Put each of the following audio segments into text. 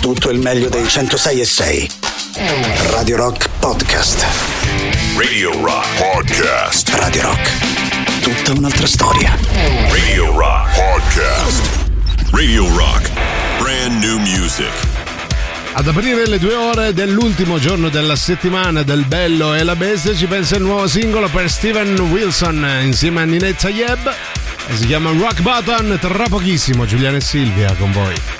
tutto il meglio dei 106 e 6. Radio Rock Podcast. Radio Rock Podcast. Radio Rock. Tutta un'altra storia. Radio Rock Podcast. Radio Rock. Brand new music. Ad aprire le due ore dell'ultimo giorno della settimana del Bello e la Bestia ci pensa il nuovo singolo per Steven Wilson insieme a Ninetta Yeb. Si chiama Rock Button, tra pochissimo Giuliano e Silvia con voi.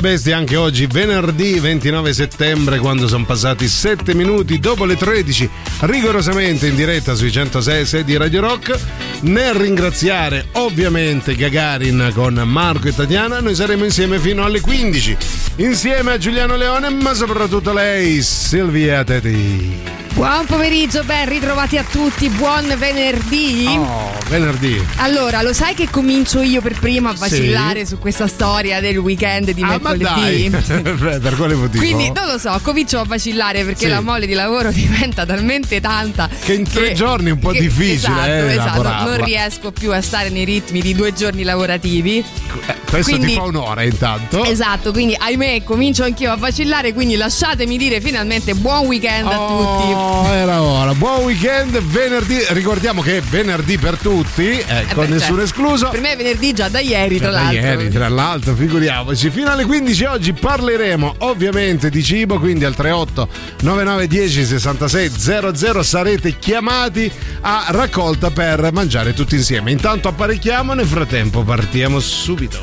E la bestia anche oggi, venerdì 29 settembre, quando sono passati 7 minuti dopo le 13, rigorosamente in diretta sui 106 6 di Radio Rock. Nel ringraziare ovviamente Gagarin con Marco e Tatiana, noi saremo insieme fino alle 15, insieme a Giuliano Leone, ma soprattutto lei, Silvia Teti. Buon pomeriggio, ben ritrovati a tutti, buon venerdì. Oh, venerdì. Allora, lo sai che comincio io per prima a vacillare Sì. su questa storia del weekend di Ah, ma dai, mercoledì? per quale motivo? Quindi non lo so, comincio a vacillare perché Sì. la mole di lavoro diventa talmente tanta Che in tre giorni è un po' difficile, Esatto, eh, esatto, non riesco più a stare nei ritmi di due giorni lavorativi. Eh, questo quindi- ti fa un'ora intanto. Esatto, quindi ahimè comincio anch'io a vacillare, quindi lasciatemi dire finalmente buon weekend a tutti. Oh, era ora. Buon weekend, venerdì. Ricordiamo che è venerdì per tutti, ecco, Eh beh, nessuno cioè, escluso. Per me è venerdì già da ieri, tra Da l'altro. ieri, tra l'altro, figuriamoci. Fino alle 15 oggi parleremo ovviamente di cibo, quindi al 38 9910 66 00 sarete chiamati a raccolta per mangiare tutti insieme. Intanto apparecchiamo, nel frattempo partiamo subito.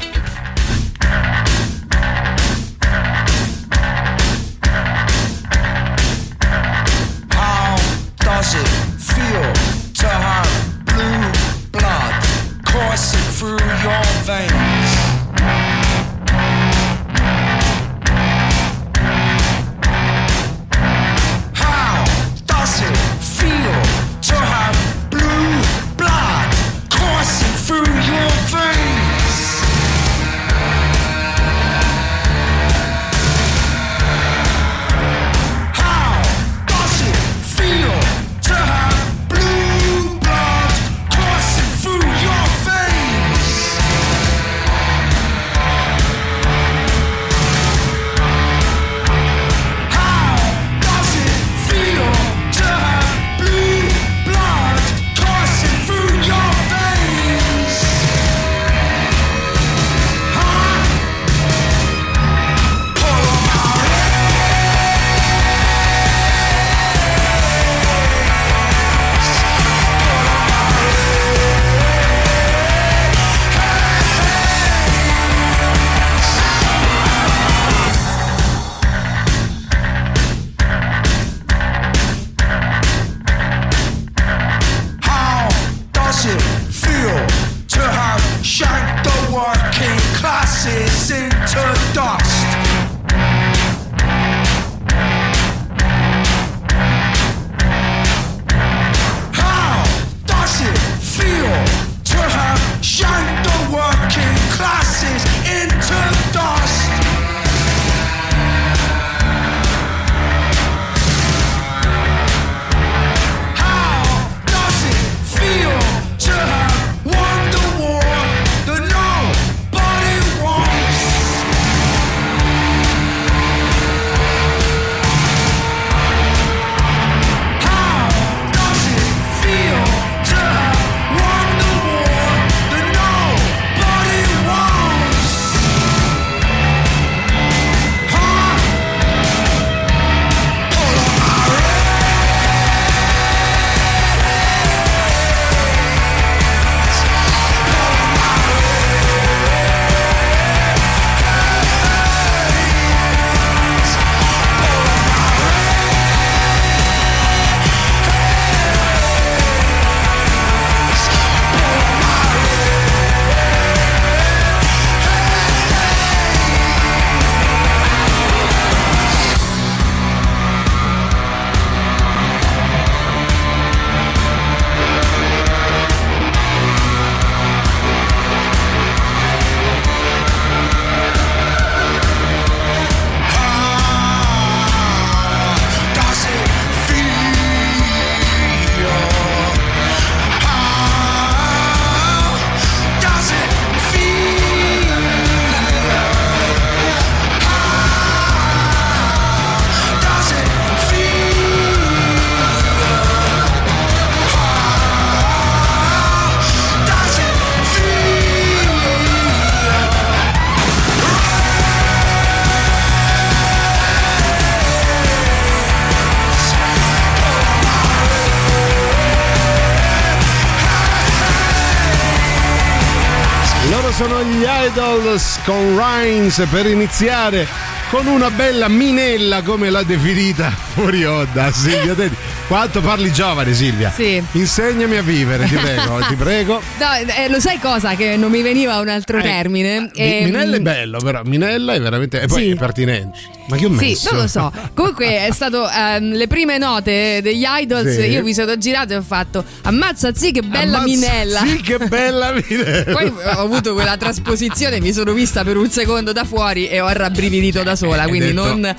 Con Rhymes per iniziare con una bella minella come l'ha definita fuori onda Silvia Teti. Quanto parli giovane Silvia? Sì. Insegnami a vivere, ti prego, ti prego. No, eh, lo sai cosa? Che non mi veniva un altro Eh, termine. Mi- Ehm, Minella è bello, però Minella è veramente. E poi Sì. è pertinente. Ma che ho Sì, messo? non lo so. Comunque è stato ehm, le prime note degli Idols. Sì. Io mi sono girato e ho fatto Ammazza, sì, che bella Ammazza, minella. Sì, che bella minella. Poi ho avuto quella trasposizione, mi sono vista per un secondo da fuori e ho arrabbrividito da sola, Hai quindi detto, non eh,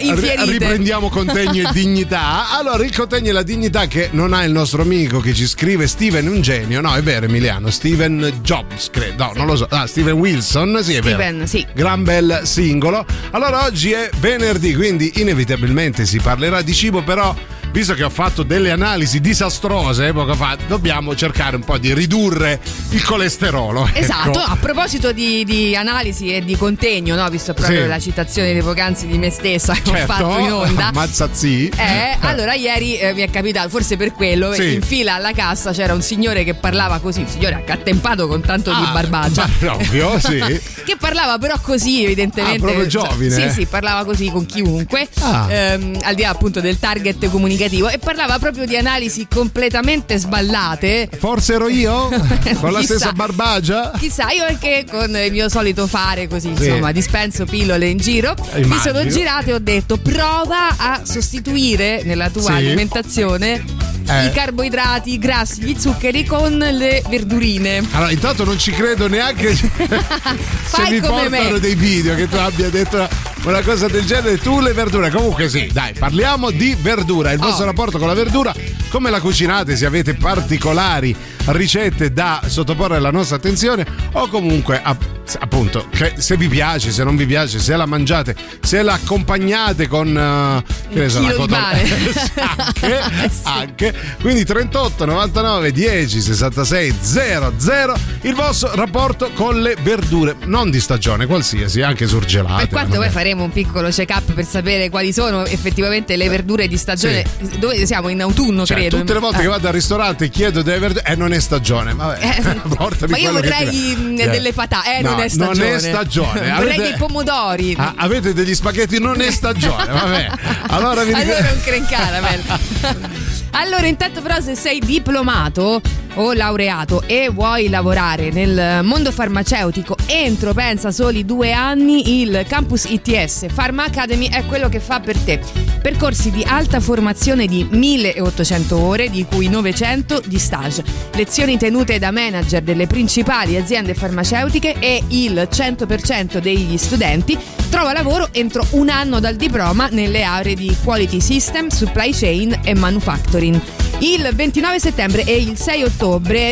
Ri- infierite. Riprendiamo contegno e dignità. Allora, il contegno e la dignità che non ha il nostro amico che ci scrive Steven, un genio. No, è vero, Emiliano. Steven Jobs, credo. No, non lo so. Ah, Steven Wilson, sì, è vero. Steven, sì. Gran bel singolo. Allora, oggi è venerdì, quindi inevitabilmente si parlerà di cibo, però. Visto che ho fatto delle analisi disastrose poco fa, dobbiamo cercare un po' di ridurre il colesterolo. Esatto, ecco. a proposito di, di analisi e di contegno, no? visto proprio Sì. la citazione di poc'anzi di me stessa che Certo, ho fatto in onda. Mazzazzi. Eh, allora ieri eh, mi è capitato, forse per quello, Sì. in fila alla cassa c'era un signore che parlava così, un signore accatempato con tanto di Ah, barbagia. ma- ovvio, sì. che parlava però così, evidentemente. Ah, proprio giovine, Sì, eh? sì, parlava così con chiunque, Ah. ehm, al di là appunto del target comunicativo, e parlava proprio di analisi completamente sballate. Forse ero io? Con la Chissà. stessa barbagia? Chissà, io anche con il mio solito fare così, Sì. insomma, dispenso pillole in giro. Mi Immagino. sono girata e ho detto: prova a sostituire nella tua Sì. alimentazione Eh. i carboidrati, i grassi, gli zuccheri con le verdurine. Allora, intanto non ci credo neanche se Fai mi portano me. dei video che tu abbia detto una cosa del genere. Tu le verdure. Comunque sì, dai, parliamo di verdura. Il vostro Oh. rapporto con la verdura, come la cucinate, se avete particolari ricette da sottoporre alla nostra attenzione o comunque app- appunto se vi piace, se non vi piace, se la mangiate, se la accompagnate con eh, che ne so, cotol- anche, Sì. anche quindi 38 99 10 66 00 il vostro rapporto con le verdure non di stagione qualsiasi anche surgelate Per quanto poi faremo un piccolo check-up per sapere quali sono effettivamente le verdure di stagione. Dove siamo? In autunno, Cioè, credo. tutte le volte Ah. che vado al ristorante e chiedo delle verdure e non è stagione vabbè Eh, ma io vorrei mm, Eh. delle patate, eh, No, non è stagione. non è stagione vorrei Avete- dei pomodori. Ah, avete degli spaghetti non è stagione vabbè allora vi Allora un crencaramel. allora, intanto però se sei diplomato o laureato e vuoi lavorare nel mondo farmaceutico entro, pensa, soli due anni, il campus ITS Pharma Academy è quello che fa per te. Percorsi di alta formazione di 1800 ore, di cui 900 di stage. Lezioni tenute da manager delle principali aziende farmaceutiche e il 100% degli studenti trova lavoro entro un anno dal diploma nelle aree di quality system, supply chain e manufacturing. Il 29 settembre e il 6 ottobre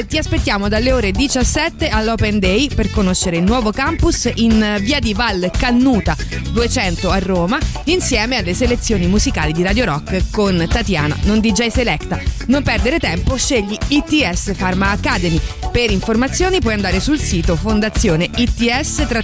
ti aspettiamo dalle ore 17 all'Open Day per conoscere il nuovo campus in via di Val Cannuta 200 a Roma insieme alle selezioni musicali di Radio Rock con Tatiana, non DJ Selecta. Non perdere tempo, scegli ITS Pharma Academy. Per informazioni puoi andare sul sito fondazione its-ntv.it.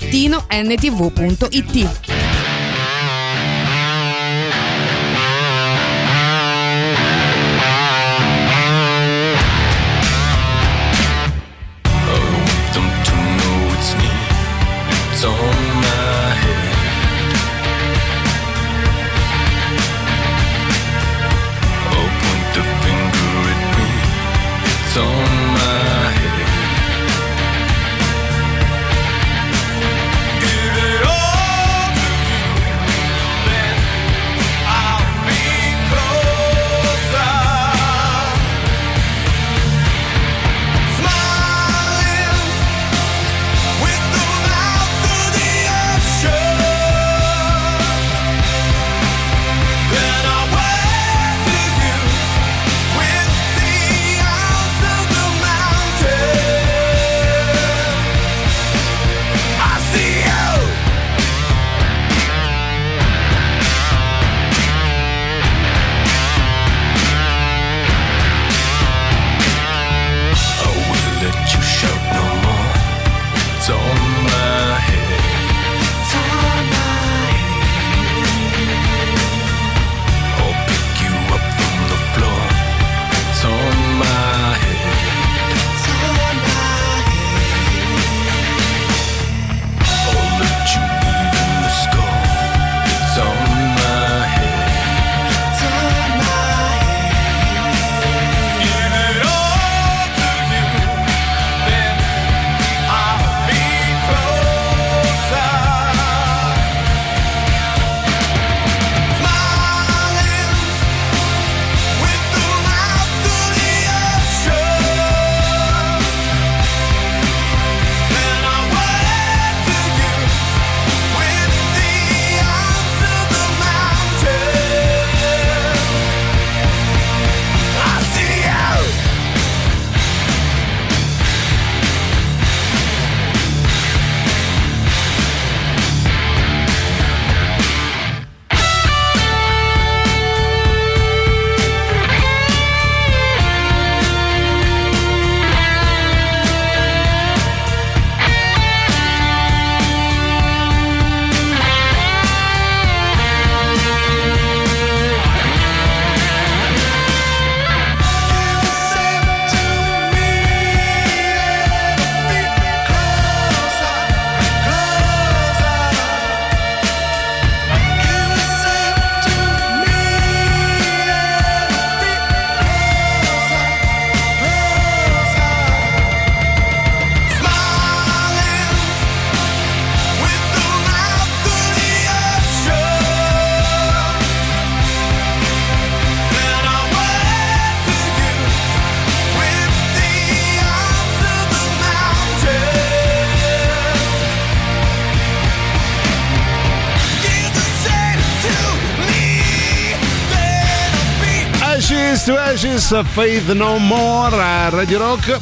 To Ashes, Faith No More a Radio Rock.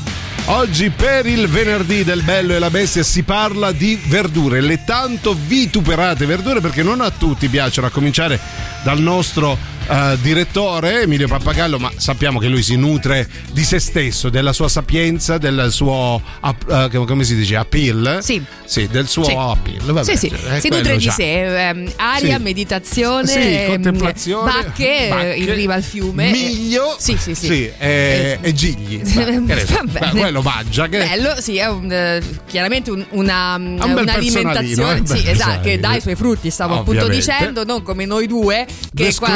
Oggi per il venerdì del Bello e la Bestia si parla di verdure, le tanto vituperate verdure perché non a tutti piacciono, a cominciare dal nostro eh, direttore Emilio Pappagallo, ma sappiamo che lui si nutre di se stesso, della sua sapienza, del suo eh, come si dice appeal? Sì. Sì, del suo Sì. appeal. Vabbè, sì, sì, eh, si nutre di sé, ehm, aria, Sì. meditazione, Sì, ehm, contemplazione, bacche, bacche, in riva al fiume. Miglio, Sì, sì, sì. e, Eh, e gigli. Beh, che ne so. Va bene. Beh, quello mangia. Che... Bello, sì, è un, eh, chiaramente un- una, un un'alimentazione eh, sì, esatto, che dà i suoi frutti, stavo appunto Ovviamente. dicendo, non come noi due, che Due qua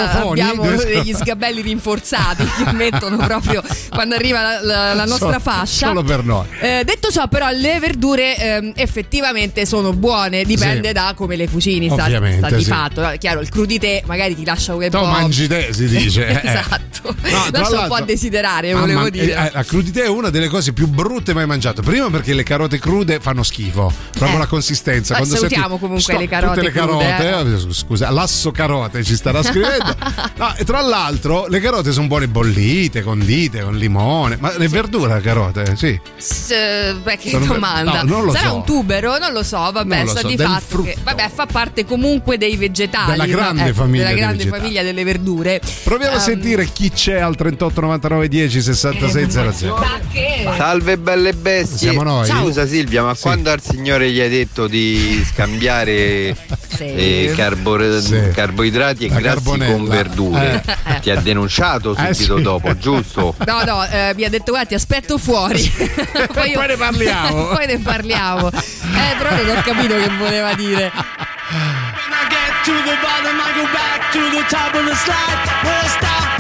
abbiamo degli sgabelli rinforzati che mettono proprio quando arriva la, la- la nostra Solo- fascia. solo per noi. Eh, detto ciò, però, le verdure ehm, effettivamente sono buone, dipende Sì. da come le cucini, sta, Ovviamente, sta di sì. fatto. Eh, Chiaro, il crudité magari ti lascia quel Tu po'. mangi te, si dice. eh. esatto, No, lascia un po' a desiderare, volevo mia, dire. eh, la crudité è una delle cose più brutte mai mangiato. Prima perché le carote crude fanno schifo, proprio Eh. la consistenza. Eh, Quando salutiamo senti- comunque Stop, le carote Tutte le crude, carote, eh, scusa, l'asso carote ci starà scrivendo. No, e tra l'altro le carote sono buone bollite, condite, con limone. Ma le verdure le carote, sì. S- beh, che Sono- domanda. no, non lo Sarà so. un tubero? Non lo so, vabbè, sta so, di del fatto frutto. che vabbè, fa parte comunque dei vegetali. Della no? grande Ecco, famiglia della grande famiglia delle verdure. Proviamo a Ehm, sentire chi c'è al 38 99 10 66 00. Bacche. Salve belle bestie. Siamo noi. Scusa Silvia, ma Sì. quando al signore gli hai detto di scambiare Sì. eh, carbore- Sì. carboidrati e La grassi carbonella. con verdure, Eh. ti ha denunciato Eh, subito sì. dopo, giusto? No, no, eh, mi ha detto guarda ti aspetto fuori. poi, io- Poi ne parliamo. poi ne parliamo. Eh, però non ho capito che voleva dire. When I get to the bottom, I go back to the top of the slide. Where I stop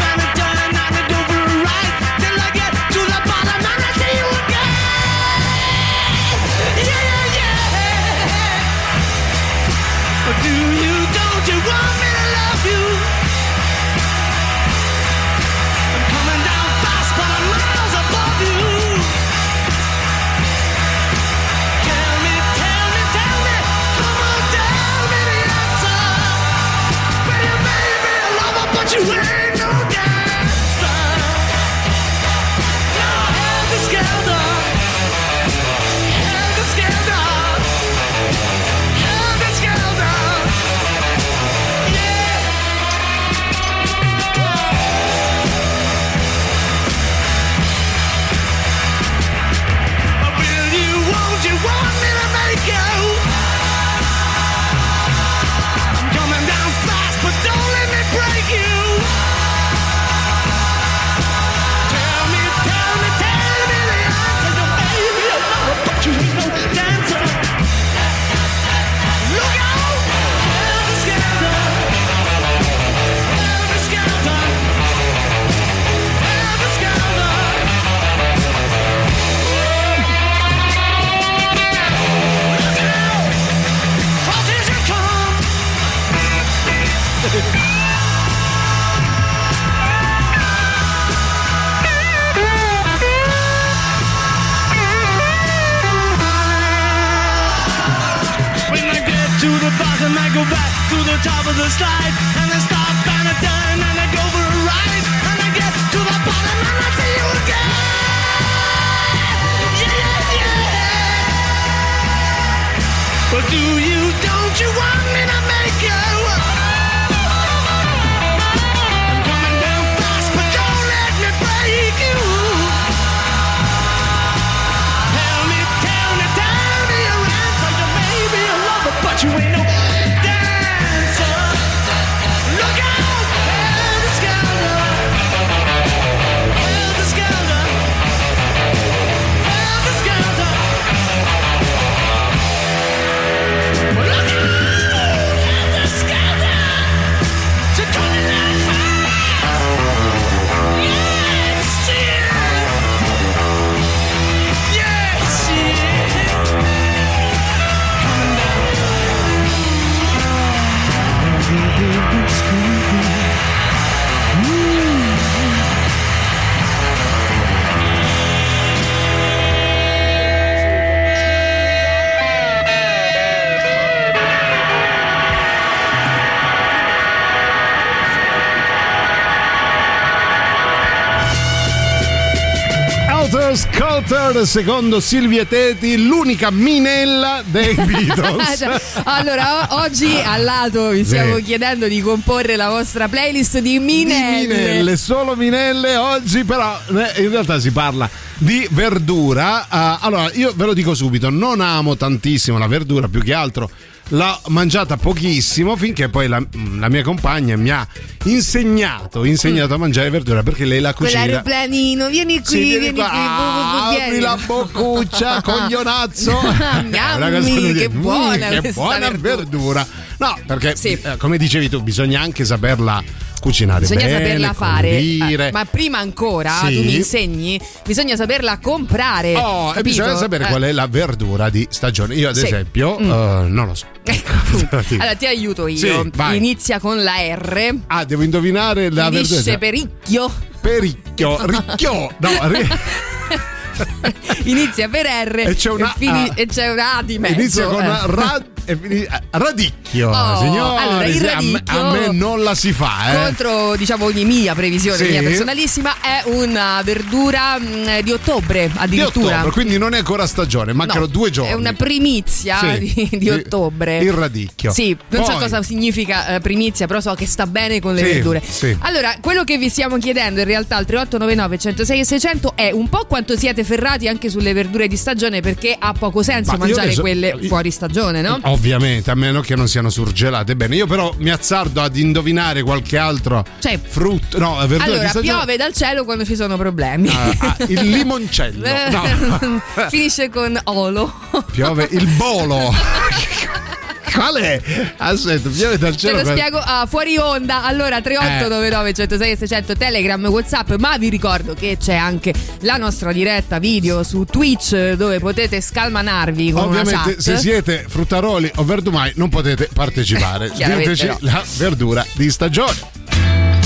Skelter, secondo Silvia Teti, l'unica minella dei Beatles. Cioè, allora, o- oggi al lato vi stiamo Sì. chiedendo di comporre la vostra playlist di Di minelle. minelle, solo minelle oggi, però eh, in realtà si parla di verdura. Ah, allora, io ve lo dico subito, non amo tantissimo la verdura, più che altro l'ho mangiata pochissimo finché poi la, la mia compagna mi ha insegnato, insegnato a mangiare verdura perché lei la cucina. Quell'aeroplanino, vieni qui, Sì, vieni vieni qua. qui. bu- bu- bu- Ah, vieni. apri la boccuccia, coglionazzo. Da che buona "Mm, che buona verdura." verdura. No, perché Sì. eh, come dicevi tu, bisogna anche saperla cucinare Bisogna bene, saperla fare. Eh, ma prima ancora Sì. tu mi insegni, bisogna saperla comprare. Oh, e bisogna sapere Eh. qual è la verdura di stagione. Io, ad Sì. esempio, Mm. eh, non lo so. Allora ti aiuto io. Sì. Inizia con la R. Ah, devo indovinare la Finisce verdura. pericchio. Pericchio, ricchio. No, Inizia per R E c'è una fini- A. e c'è una A di mezzo. inizia con eh. ra- e fini- eh, radicchio. Oh, signore, allora, il sì, a me- radicchio- a, me, non la si fa, eh. Contro diciamo ogni mia previsione, Sì. mia personalissima, è una verdura mh, di ottobre di addirittura. ottobre, quindi non è ancora stagione, mancano No, due giorni. È una primizia Sì. di, di ottobre. Il radicchio. Sì, non so Poi- cosa significa eh, primizia, però so che sta bene con le Sì, verdure. Allora, quello che vi stiamo chiedendo in realtà al 3899 106 e 600 è un po' quanto siete ferrati anche sulle verdure di stagione perché ha poco senso Ma mangiare adesso- quelle io- fuori stagione, no? Ovviamente, a meno che non siano surgelate. Bene, io però mi azzardo ad indovinare qualche altro Cioè, frutto. No, verdura di Allora, stagione. piove dal cielo quando ci sono problemi. Ah, ah, il limoncello. No. Finisce con olo. Piove il bolo. Qual è? Aspetta, piove dal Te cielo. lo qual- spiego ah, fuori onda. Allora, 3899 106 e 600 Telegram, WhatsApp. Ma vi ricordo che c'è anche la nostra diretta video su Twitch dove potete scalmanarvi con una Ovviamente, chat. se siete fruttaroli o verdumai, non potete partecipare. Diteci no. la verdura di stagione.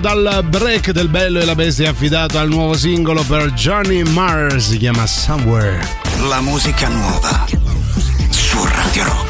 Dal break del Bello e la Bestia è affidato al nuovo singolo per Johnny Marr, si chiama Somewhere. La musica nuova su Radio Rock.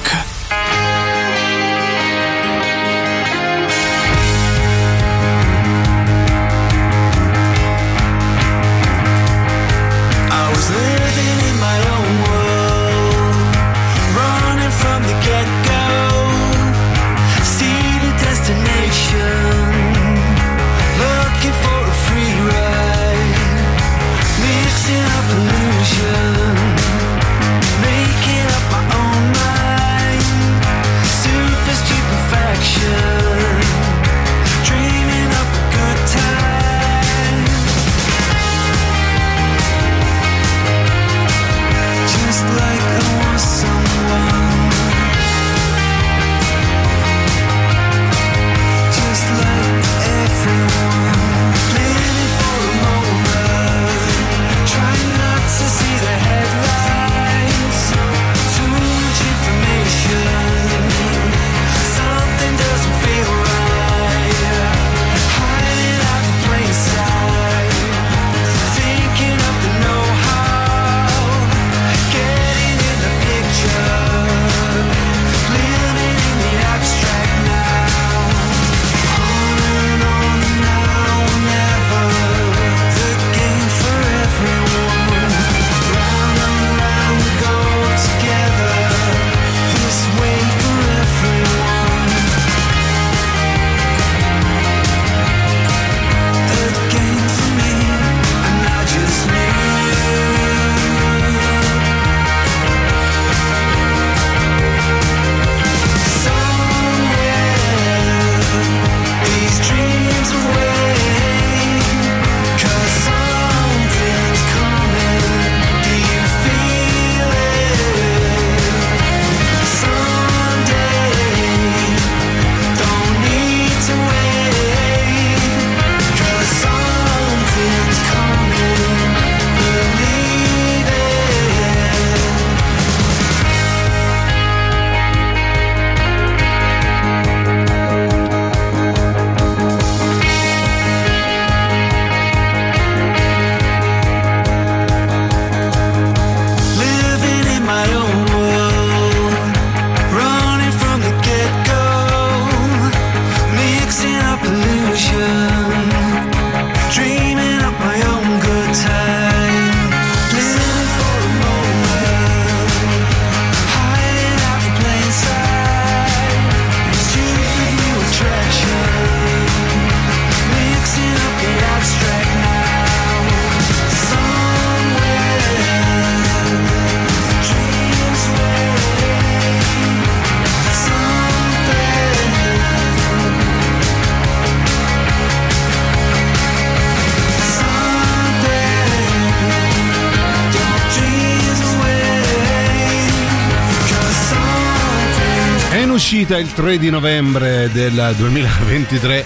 Uscita il 3 di novembre del 2023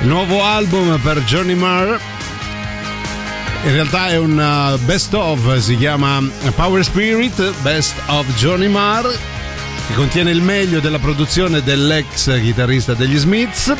il nuovo album per Johnny Marr. In realtà è un uh, best of, si chiama Power Spirit Best of Johnny Marr, che contiene il meglio della produzione dell'ex chitarrista degli Smiths.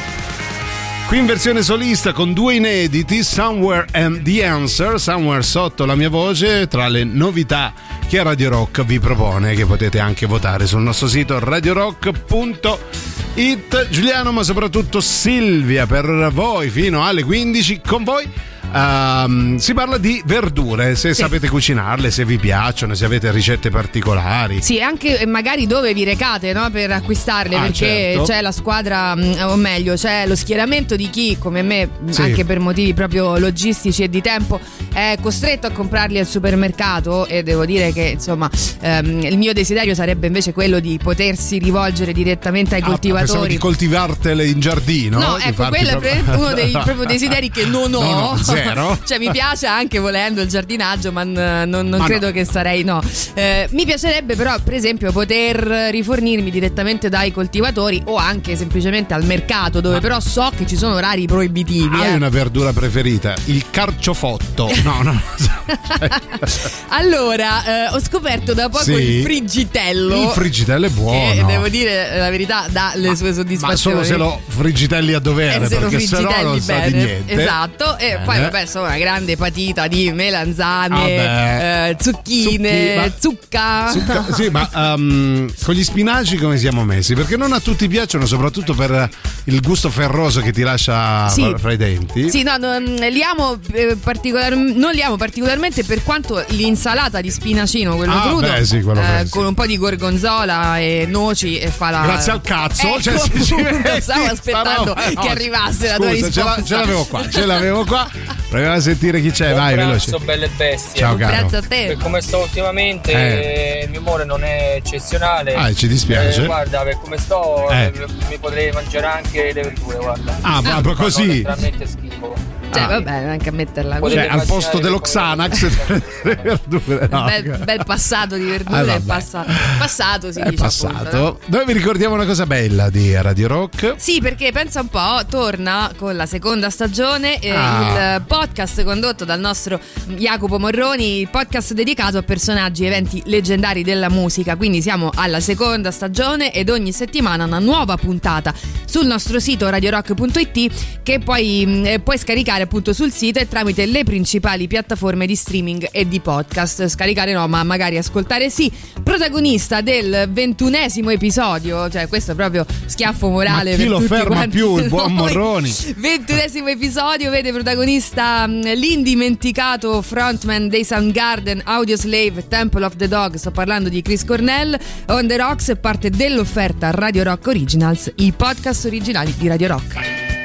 Qui in versione solista con due inediti, Somewhere and the Answer, Somewhere sotto la mia voce, tra le novità che Radio Rock vi propone, che potete anche votare sul nostro sito radiorock.it. Giuliano, ma soprattutto Silvia, per voi fino alle 15 con voi. Ehm, si parla di verdure, se Sì. sapete cucinarle, se vi piacciono, se avete ricette particolari. Sì, anche eh, magari dove vi recate no, per acquistarle, Ah, perché certo. c'è la squadra, mh, o meglio, c'è lo schieramento di chi, come me, Sì. anche per motivi proprio logistici e di tempo, è costretto a comprarli al supermercato e devo dire che insomma ehm, il mio desiderio sarebbe invece quello di potersi rivolgere direttamente ai Ah, coltivatori. di coltivartele in giardino. No, ecco, quello è uno dei proprio desideri che non ho. No, no, zero. Cioè, mi piace anche volendo il giardinaggio, ma non, non Ma credo no. che sarei. No. Eh, mi piacerebbe, però, per esempio, poter rifornirmi direttamente dai coltivatori o anche semplicemente al mercato, dove però so che ci sono orari proibitivi. Hai eh. una verdura preferita? Il carciofotto. No, no. Allora, eh, ho scoperto da poco Sì. il friggitello. Il friggitello è buono. Che devo dire eh, la verità, dà le sue Ma soddisfazioni. solo se lo frigitelli a dovere, Eh, se perché se no non sa di niente. Esatto, e Bene. poi vabbè, sono una grande patita di melanzane, Vabbè. eh, zucchine, Zucchi- ma- zucca. Zucca- sì, ma um, con gli spinaci come siamo messi? Perché non a tutti piacciono, soprattutto per il gusto ferroso che ti lascia Sì. fra i denti. Sì, no, non li amo, eh, particolar- non li amo particolarmente per quanto l'insalata di spinacino, quello Ah, crudo, beh, sì, quello eh, sì. con un po' di gorgonzola e noci e fa la... Grazie al cazzo, Ecco, cioè, se ci appunto, metti, stavo aspettando no, che arrivasse la tua scusa, ce, la- risposta. ce l'avevo qua, ce l'avevo qua. Proviamo a sentire chi c'è, vai, veloce. Ciao belle bestie. Ciao, caro. Grazie a te. Per come sto ultimamente, Eh. il mio umore non è eccezionale. Ah, ci dispiace. Eh, guarda, per come sto, Eh. eh, mi potrei mangiare anche le verdure, guarda. Ah, ma proprio così? letteralmente schifo. Cioè, Ah. vabbè, anche a metterla così. Cioè, al posto dello Xanax, le verdure. no. bel, bel passato di Ah, verdure vabbè. è passato. Passato si È dice appunto, no? passato. Noi vi ricordiamo una cosa bella di Radio Rock. Sì, perché pensa un po', torna con la seconda stagione eh, Ah. il podcast condotto dal nostro Jacopo Morroni, il podcast dedicato a personaggi e eventi leggendari della musica. Quindi siamo alla seconda stagione ed ogni settimana una nuova puntata sul nostro sito radiorock.it che poi mh, eh, puoi scaricare appunto sul sito e tramite le principali piattaforme di streaming e di podcast. Scaricare no, ma magari ascoltare sì. Protagonista del ventunesimo episodio, cioè questo è proprio schiaffo morale Ma chi per lo ferma quanti più, il buon. Morroni? Ventunesimo episodio vede protagonista mh, l'indimenticato frontman dei Soundgarden, Audioslave, Temple of the Dog. Sto parlando di Chris Cornell. On the Rocks parte dell'offerta Radio Rock Originals, i podcast originali di Radio Rock.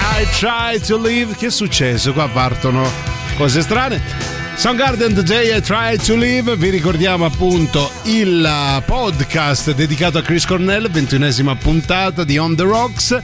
I Try to Live. Che è successo? Qua partono cose strane. Soundgarden The Day I Try to Live, vi ricordiamo appunto il podcast dedicato a Chris Cornell, ventunesima puntata di On The Rocks,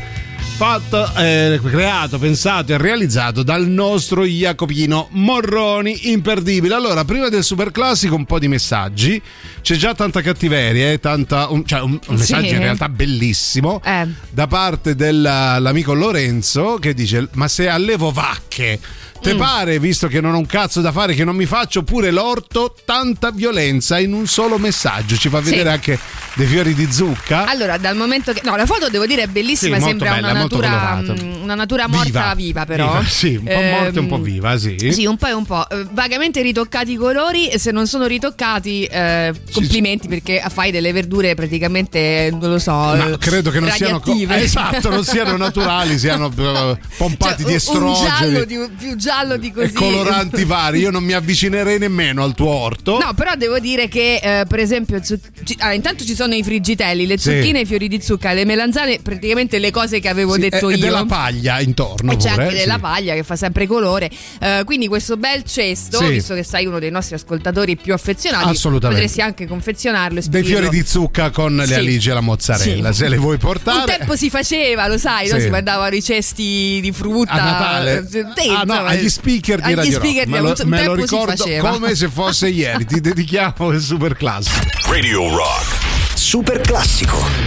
fatto, eh, creato, pensato e realizzato dal nostro Jacopino Morroni, imperdibile. Allora, prima del super classico un po' di messaggi, c'è già tanta cattiveria, eh, tanta, un, cioè un, un messaggio Sì. in realtà bellissimo Eh. da parte dell'amico Lorenzo che dice ma se allevo vacche te Mm. pare visto che non ho un cazzo da fare che non mi faccio pure l'orto tanta violenza in un solo messaggio ci fa Sì. vedere anche dei fiori di zucca Allora, dal momento che. No, la foto devo dire è bellissima, Sì, sembra bella, una, natura, mm, una natura morta viva, però. Viva, sì un po' morta e un po' Ehm, viva sì Sì, un po' e un po'. Eh, Vagamente ritoccati i colori, e se non sono ritoccati, eh, complimenti perché fai delle verdure praticamente, non lo so. Ma eh, credo che non siano co- esatto, non siano naturali, siano eh, pompati Cioè, di un- Un estrogeni giallo di, più giallo di e così. coloranti vari. Io non mi avvicinerei nemmeno al tuo orto. No, però devo dire che, eh, per esempio, zu- ci- ah, intanto ci sono i frigitelli, le Sì. zucchine, i fiori di zucca, le melanzane, praticamente le cose che avevo Sì, detto e, e io. della paglia intorno E c'è pure, anche eh, della sì. paglia che fa sempre colore. Eh, quindi questo bel cesto, Sì. visto che sei uno dei nostri ascoltatori più affezionati, potresti anche confezionarlo. e Dei spedirlo. fiori di zucca con le Sì. alici e la mozzarella, Sì. se le vuoi Un portare. tempo si faceva, lo sai, no? Sì. si mandavano i cesti di frutta A Natale? Sì, ah no, insomma, agli speaker di agli Radio Rock. speaker me lo, me lo ricordo come se fosse ieri. Ti dedichiamo il super classico. Radio Rock. Super classico.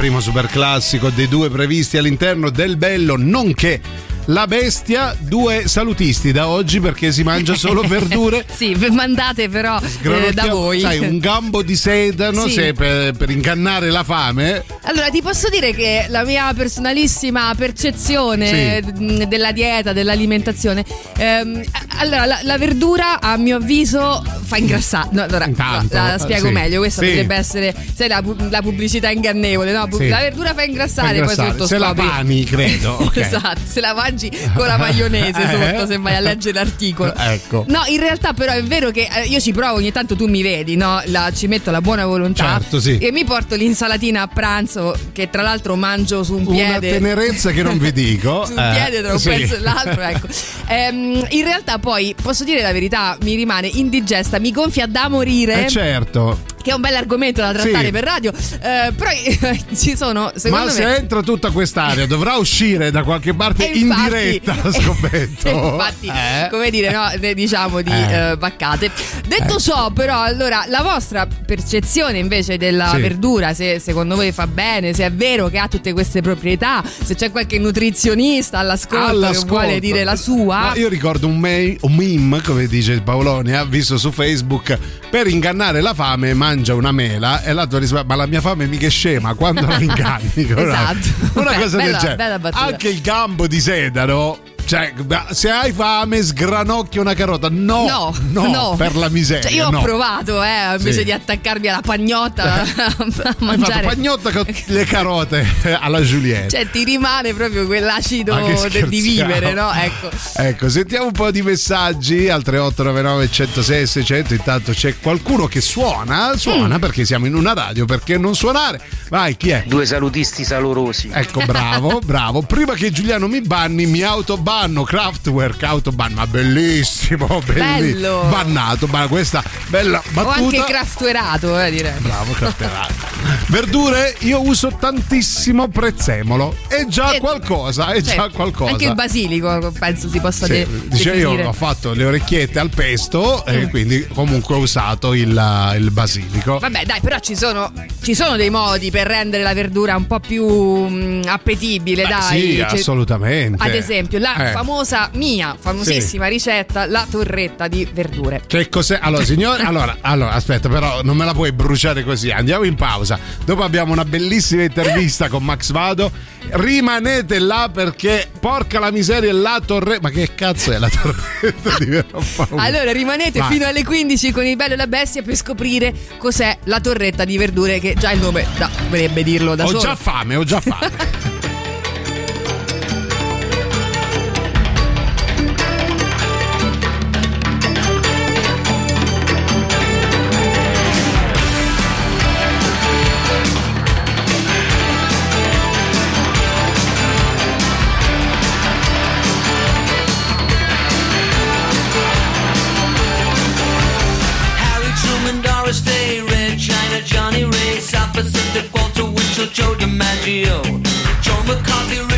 Primo super classico dei due previsti all'interno del bello, nonché la bestia, due salutisti da oggi perché si mangia solo verdure. sì, mandate però eh, da voi. Sai, un gambo di sedano Sì. se per, per ingannare la fame. Allora, ti posso dire che la mia personalissima percezione mh, della dieta, dell'alimentazione, ehm, allora la, la verdura a mio avviso fa ingrassare. No, allora, Intanto, la, la spiego sì. meglio, questa Sì. potrebbe essere sai, la, la pubblicità ingannevole, no? Sì. La verdura fa ingrassare, ingrassare. poi sotto Se la scopri- pani, credo, ok. esatto, se la mangi con la maionese Eh. sotto, se vai a leggere l'articolo. Ecco. No, in realtà però è vero che eh, io ci provo, ogni tanto tu mi vedi, no? La- ci metto la buona volontà Certo, sì. e mi porto l'insalatina a pranzo che tra l'altro mangio su un Una piede. tenerezza che non vi dico. su un eh, piede tra un sì. pezzo e l'altro, ecco. Ehm, in realtà poi posso dire la verità, mi rimane indigesta, mi gonfia da morire. Eh certo. Che è un bel argomento da trattare Sì. per radio. Eh, però ci sono, Ma me. se entra tutta quest'area dovrà uscire da qualche parte E in infatti- diretta, scommetto. Infatti, Eh? come dire, no, diciamo di Eh. eh, vaccate. Detto ciò, però, allora la vostra percezione invece della Sì. verdura, se secondo voi fa bene, se è vero che ha tutte queste proprietà, se c'è qualche nutrizionista all'ascolto, che All'ascolto. vuole dire la sua. Ma io ricordo un, me- un meme, come dice Paoloni, ha visto su Facebook, per ingannare la fame mangia una mela e l'altro risponde, ma la mia fame mica è scema, quando la inganni? Esatto. Una Beh, cosa bella- del genere. bella. Anche il gambo di sedano. Cioè, se hai fame, sgranocchia una carota. No, No, no, no. per la miseria. Cioè, io ho no. provato, eh, invece Sì. di attaccarmi alla pagnotta a Hai fatto mangiare. pagnotta con le carote alla Giulietta. Cioè, ti rimane proprio quell'acido di vivere, no? Ecco. Ecco, sentiamo un po' di messaggi al 3899 106 600. Intanto c'è qualcuno che suona, suona Mm. perché siamo in una radio, perché non suonare? Vai, chi è? Due salutisti salorosi. Ecco, bravo, bravo. Prima che Giuliano mi banni, mi autobanno. Kraftwerk autoban, ma bellissimo, bellissimo. Bello. Bannato, ma questa bella O battuta. anche craftuerato, eh, direi. Bravo, crafterato. Verdure, io uso tantissimo prezzemolo. È già E- qualcosa, è Cioè, già qualcosa. Anche il basilico, penso si possa Sì, de- dice io ho fatto le orecchiette al pesto e Mm. quindi comunque ho usato il, il basilico. Vabbè, dai, però ci sono, ci sono dei modi per rendere la verdura un po' più mm, appetibile, Beh, dai. sì, Cioè, assolutamente. Ad esempio, la Eh. famosa mia, famosissima ricetta, la torretta di verdure. Che cos'è? Allora, signore, allora, allora, aspetta, però non me la puoi bruciare così. Andiamo in pausa. Dopo abbiamo una bellissima intervista con Max Vado. Rimanete là perché, porca la miseria, la torretta. Ma che cazzo è la torretta di verdure? Allora rimanete Vai. fino alle 15 con il bello e la bestia per scoprire cos'è la torretta di verdure che già il nome da- dovrebbe dirlo da Ho solo. già fame, ho già fame. DiMaggio, Joe McCarthy,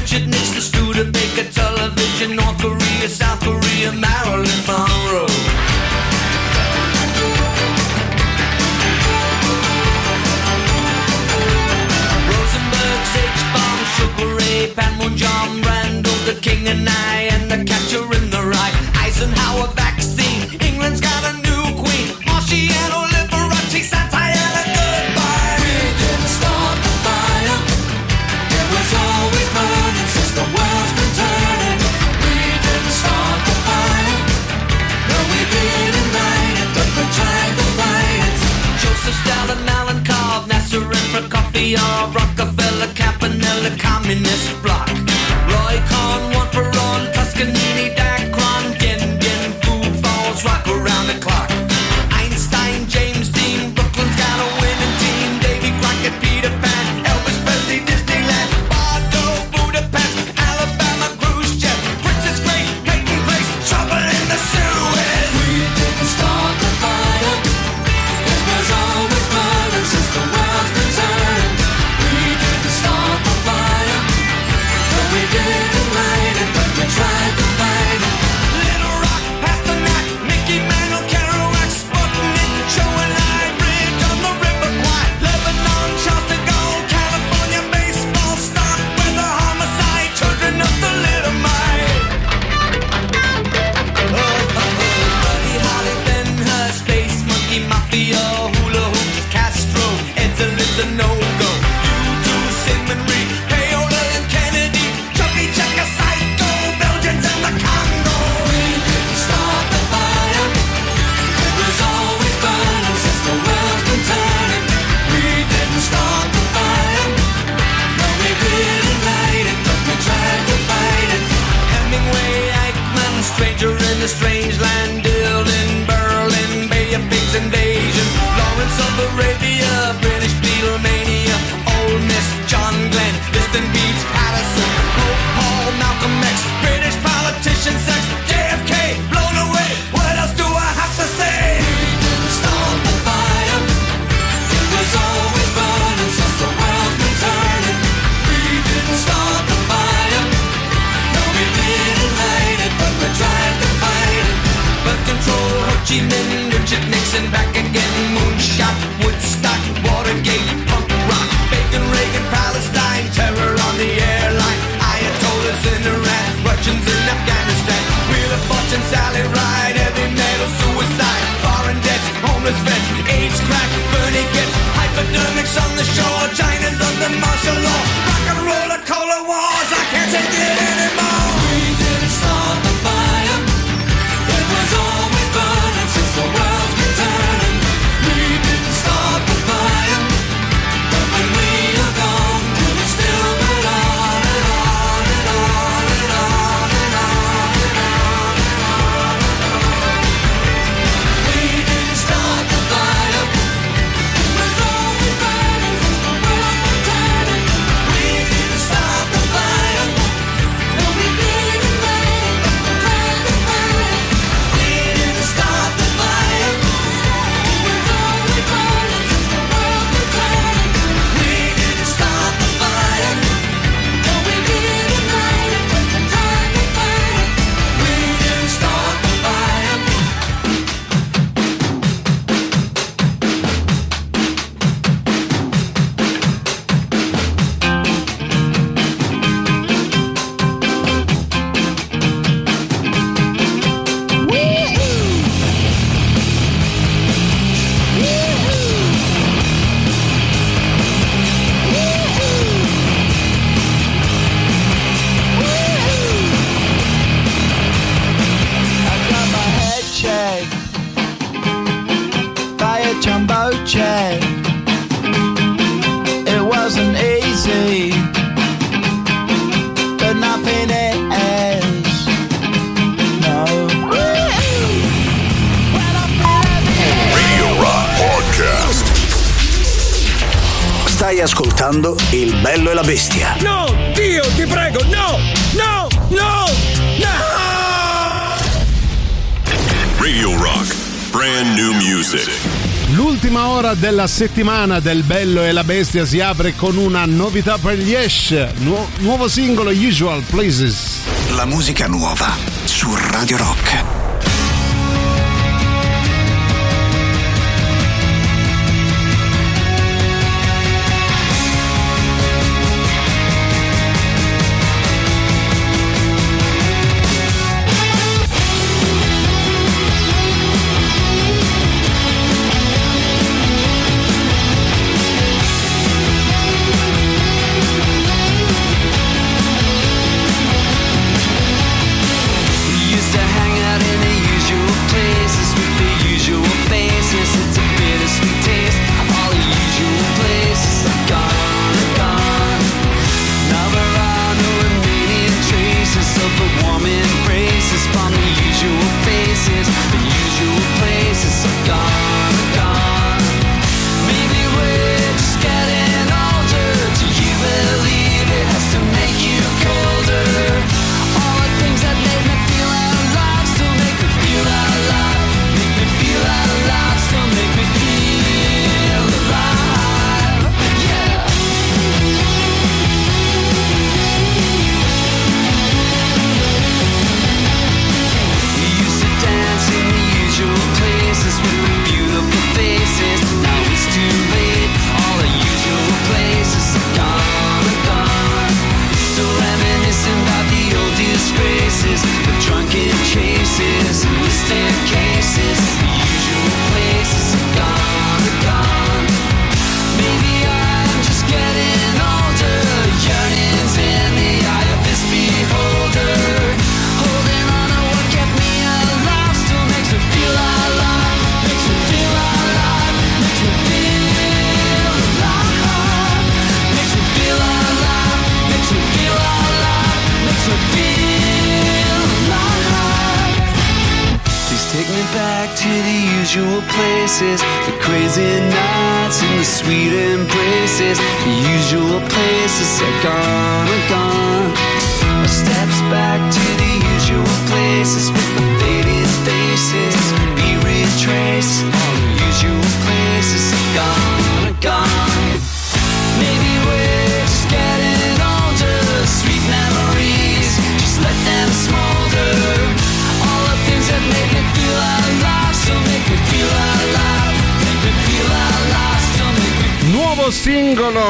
della settimana del Bello e la Bestia si apre con una novità per gli Ash, nu- nuovo singolo Usual Places. La musica nuova su Radio Rock.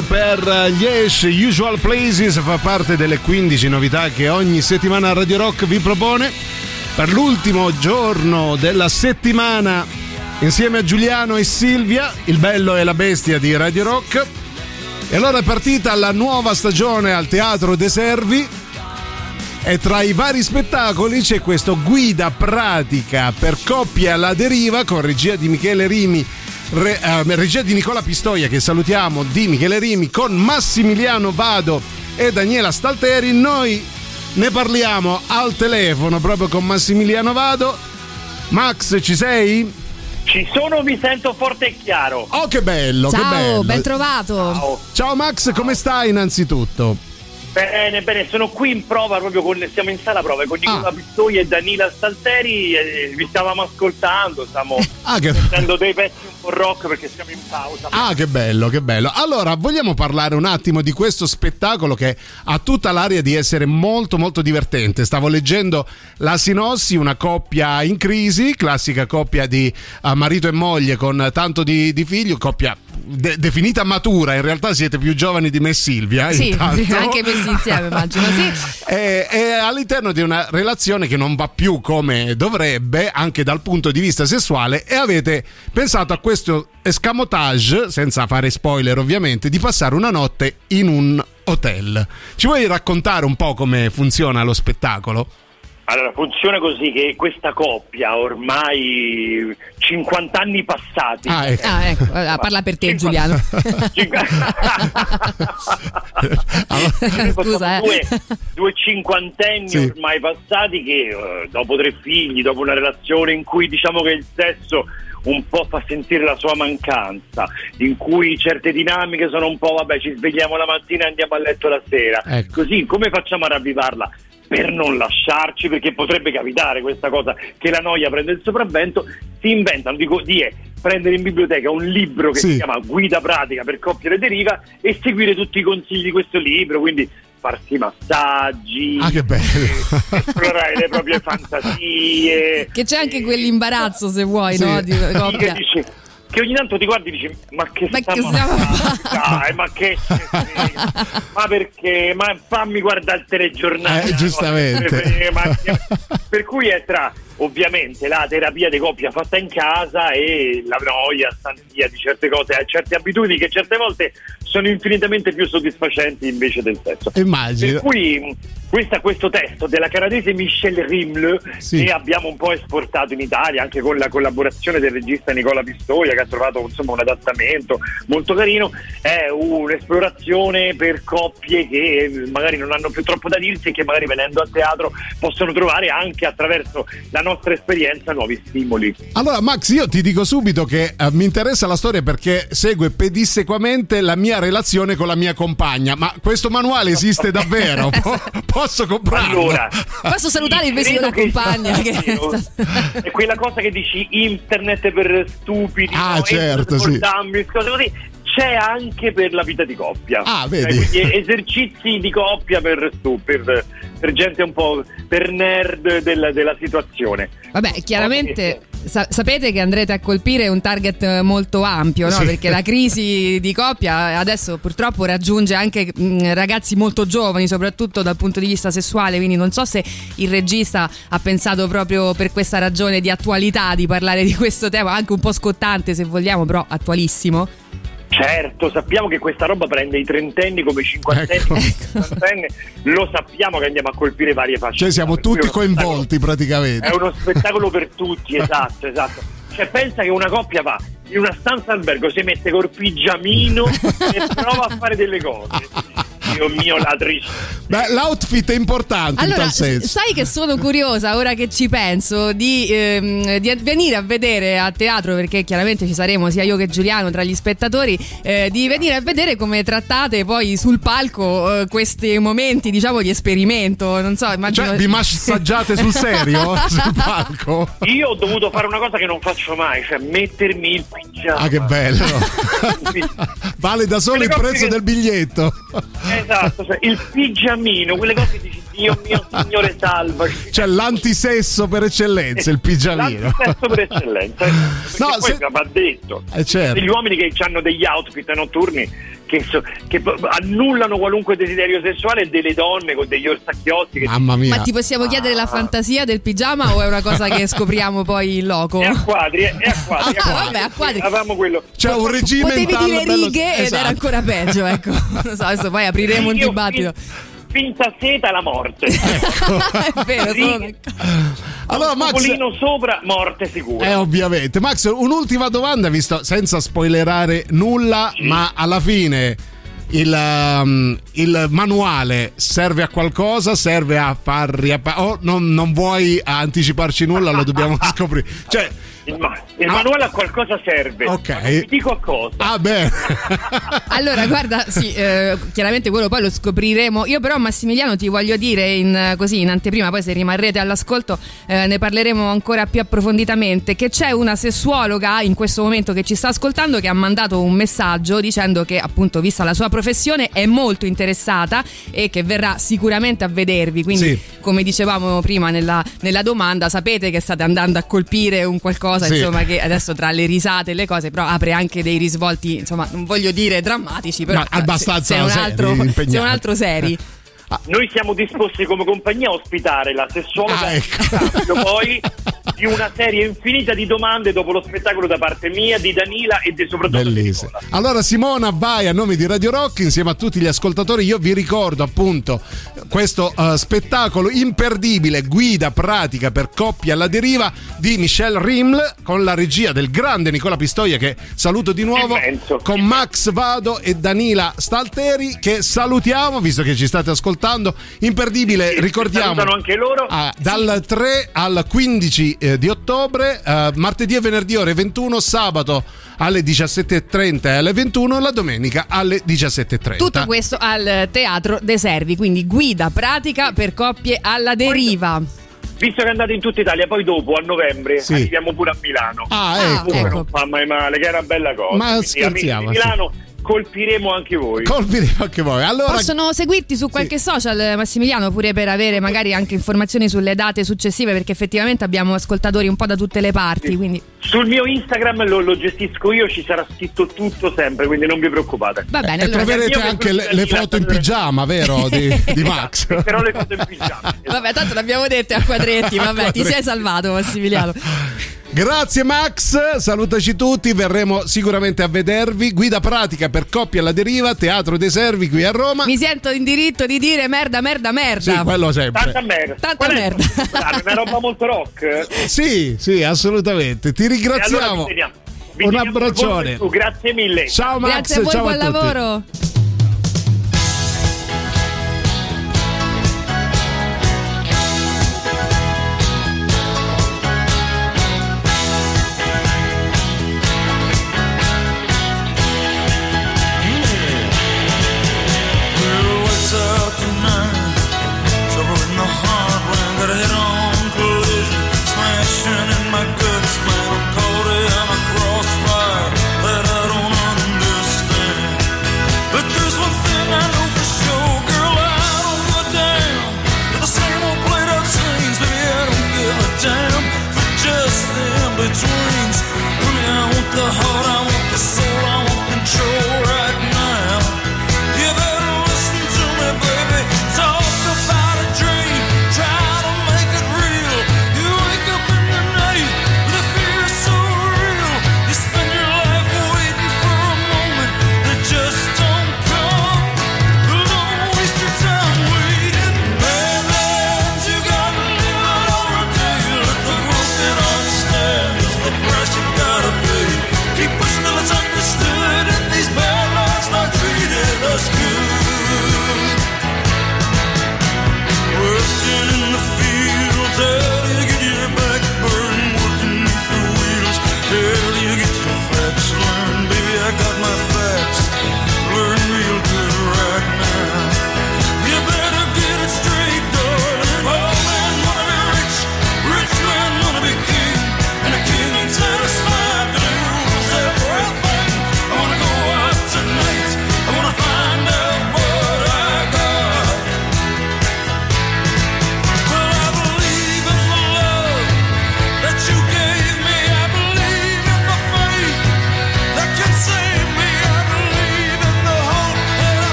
Per gli Ash Usual Places fa parte delle 15 novità che ogni settimana Radio Rock vi propone. Per l'ultimo giorno della settimana, insieme a Giuliano e Silvia, il bello e la bestia di Radio Rock. E allora è partita la nuova stagione al Teatro De Servi. E tra i vari spettacoli c'è questo guida pratica per coppie alla deriva con regia di Michele Rimi, re- eh, regia di Nicola Pistoia che salutiamo, di Michele Rimi con Massimiliano Vado e Daniela Stalteri. Noi ne parliamo al telefono proprio con Massimiliano Vado. Max, ci sei? Ci sono, vi sento forte e chiaro. Oh, che bello, che Ciao, bello. ben trovato. Ciao Max, come stai innanzitutto? Bene, bene, sono qui in prova proprio con siamo in sala prove con Nicola Pistoia e Danila Stalteri e vi stavamo ascoltando, stiamo Ah, che- sentendo dei pezzi un po' rock perché siamo in pausa. Ah, che bello, che bello. Allora, vogliamo parlare un attimo di questo spettacolo che ha tutta l'aria di essere molto, molto divertente. Stavo leggendo la sinossi, una coppia in crisi, classica coppia di eh, marito e moglie con tanto di, di figlio, coppia de- definita matura. In realtà siete più giovani di me, e Silvia. Sì, intanto. anche messi insieme, immagino, sì. E, e all'interno di una relazione che non va più come dovrebbe, anche dal punto di vista sessuale, e avete pensato a questo escamotage, senza fare spoiler ovviamente, di passare una notte in un hotel. Ci vuoi raccontare un po' come funziona lo spettacolo? Allora, funziona così che questa coppia ormai 50 anni passati Ah, ecco. Ah, ecco, allora, parla per te, Giuliano. Scusa, eh. due, due cinquantenni Sì. ormai passati che eh, dopo tre figli, dopo una relazione in cui diciamo che il sesso un po' fa sentire la sua mancanza, in cui certe dinamiche sono un po' vabbè ci svegliamo la mattina e andiamo a letto la sera, Ecco. così come facciamo a ravvivarla? Per non lasciarci, perché potrebbe capitare questa cosa che la noia prende il sopravvento, si inventano dico, di eh, prendere in biblioteca un libro che Sì. si chiama Guida pratica per coppie alle deriva e seguire tutti i consigli di questo libro, quindi farsi massaggi, Ah, che bello! esplorare le proprie fantasie. Che c'è anche quell'imbarazzo, se vuoi, Sì. no? Di Sì, che ogni tanto ti guardi e dici ma che Ma stiamo che stiamo a a fare? Dai, ma che ma perché ma fammi guardare il telegiornale Eh, giustamente. Eh, ma che- per cui è tra ovviamente la terapia di coppia fatta in casa e la noia, stanzia di certe cose, eh, certe abitudini che certe volte sono infinitamente più soddisfacenti invece del sesso. Immagino. Per cui mh, questa- questo testo della canadese Michelle Rimle Sì. che abbiamo un po' esportato in Italia anche con la collaborazione del regista Nicola Pistoia che ha trovato insomma un adattamento molto carino è un'esplorazione per coppie che eh, magari non hanno più troppo da dirsi e che magari venendo a teatro possono trovare anche attraverso la nostra esperienza nuovi stimoli. Allora, Max, io ti dico subito che eh, mi interessa la storia perché segue pedissequamente la mia relazione con la mia compagna. Ma questo manuale esiste davvero? Po- posso comprarlo? Allora, Posso salutare invece credo la che compagna. Che è quella cosa che dici internet per stupidi, Ah, no? certo, sì. cose così. C'è anche per la vita di coppia. Ah, vedi. Cioè, quindi esercizi di coppia per, per, per gente un po' per nerd della, della situazione. Vabbè, chiaramente sa- sapete che andrete a colpire un target molto ampio, no? Sì. Perché la crisi di coppia adesso purtroppo raggiunge anche mh, ragazzi molto giovani, soprattutto dal punto di vista sessuale. Quindi non so se il regista ha pensato proprio per questa ragione di attualità di parlare di questo tema, anche un po' scottante se vogliamo, però attualissimo. Certo, sappiamo che questa roba prende i trentenni come i cinquantenni, Ecco. come i sessantenni. lo sappiamo che andiamo a colpire varie fasce. Cioè, siamo tutti coinvolti praticamente. È uno spettacolo per tutti, esatto, esatto. Cioè, pensa che una coppia va in una stanza albergo, si mette col pigiamino e prova a fare delle cose. Dio mio, la tristezza. Beh, l'outfit è importante in Allora, tal senso. sai che sono curiosa ora che ci penso di, ehm, di venire a vedere a teatro perché chiaramente ci saremo sia io che Giuliano tra gli spettatori eh, di venire a vedere come trattate poi sul palco eh, questi momenti diciamo di esperimento non so immagino Cioè, vi massaggiate sul serio? sul palco? Io ho dovuto fare una cosa che non faccio mai, cioè mettermi il pigiama. Ah, che bello! vale da solo il prezzo che- del biglietto. Esatto, cioè, il pigiamino, quelle cose che dici Dio mio signore salvaci. Cioè, l'antisesso per eccellenza, il pigiamino. L'antisesso per eccellenza. eh. Perché No, poi se- va detto. Eh, certo. Degli uomini che hanno degli outfit notturni che, so- che annullano qualunque desiderio sessuale delle donne con degli orsacchiotti. Che Mamma mia. ma ti possiamo chiedere la fantasia del pigiama o è una cosa che scopriamo poi in loco? È a quadri, è è a quadri. Ah, vabbè, a quadri. Avevamo quello. C'è un regime Potevi dire bello- righe ed Esatto. era ancora peggio, ecco. Non so, adesso poi apriremo un Io dibattito. Fin- Finta seta la morte. è vero, sono Allora, Max. Topolino sopra, morte sicura. Eh, ovviamente. Max, un'ultima domanda, visto senza spoilerare nulla, ma alla fine il, um, il manuale serve a qualcosa? Serve a far riapparire? O non, non vuoi anticiparci nulla? Lo dobbiamo scoprire. Cioè, Il, ma- il manuale a qualcosa serve. Ok. Ti dico a cosa. ah, beh. Allora, guarda, sì, eh, chiaramente quello poi lo scopriremo. Io però, Massimiliano, ti voglio dire in, così in anteprima, poi se rimarrete all'ascolto eh, ne parleremo ancora più approfonditamente, che c'è una sessuologa in questo momento che ci sta ascoltando che ha mandato un messaggio dicendo che appunto, vista la sua professione, è molto interessata e che verrà sicuramente a vedervi. Quindi, Sì. come dicevamo prima nella, nella domanda, sapete che state andando a colpire un qualcosa, Sì. insomma, che adesso tra le risate e le cose, però apre anche dei risvolti, insomma, non voglio dire drammatici, però Ma abbastanza se, se è un seri, altro, impegnati. se un altro seri. Noi siamo disposti come compagnia a ospitare la sessuologa Ah, ecco. poi di una serie infinita di domande dopo lo spettacolo da parte mia, di Danila e di soprattutto di Bellissimo. Nicola. Allora Simona vai a nome di Radio Rock insieme a tutti gli ascoltatori. Io vi ricordo appunto questo eh, spettacolo imperdibile, guida pratica per coppie alla deriva di Michel Riml con la regia del grande Nicola Pistoia che saluto di nuovo Immenso. con Max Vado e Danila Stalteri che salutiamo visto che ci state ascoltando. Imperdibile, ricordiamo. Salutano anche loro. Ah, dal 3 al 15 eh, di ottobre, eh, martedì e venerdì ore 21, sabato alle 17.30 e alle 21, la domenica alle 17.30. Tutto questo al Teatro De Servi, quindi guida pratica per coppie alla deriva. Visto che andate in tutta Italia, poi dopo a novembre Sì. arriviamo pure a Milano. Ah, ecco. Comunque ecco. non fa mai male, che è una bella cosa. Ma Quindi, scherziamo, Milano colpiremo anche voi. Colpiremo anche voi. Allora, Possono seguirti su qualche social, Massimiliano, pure per avere magari anche informazioni sulle date successive, perché effettivamente abbiamo ascoltatori un po' da tutte le parti. Quindi Sul mio Instagram lo, lo gestisco io, ci sarà scritto tutto sempre, quindi non vi preoccupate. va bene. e Allora, troverete anche le, le foto in pigiama, vero? Di, di Max. Però le cose in pigiama. vabbè, tanto l'abbiamo detto a quadretti. Vabbè, ti sei salvato, Massimiliano. Grazie Max, salutaci tutti, verremo sicuramente a vedervi. Guida pratica per coppie alla deriva, Teatro dei Servi qui a Roma. Mi sento in diritto di dire merda, merda, merda. Sì, quello sempre. Tanta merda. Tanta è? merda. Ah, Una roba molto rock. Sì, sì, assolutamente. Ti E allora ringraziamo. vi teniamo- vi Un abbraccione. Grazie mille. Ciao Max, Grazie a voi, ciao buon a tutti. lavoro.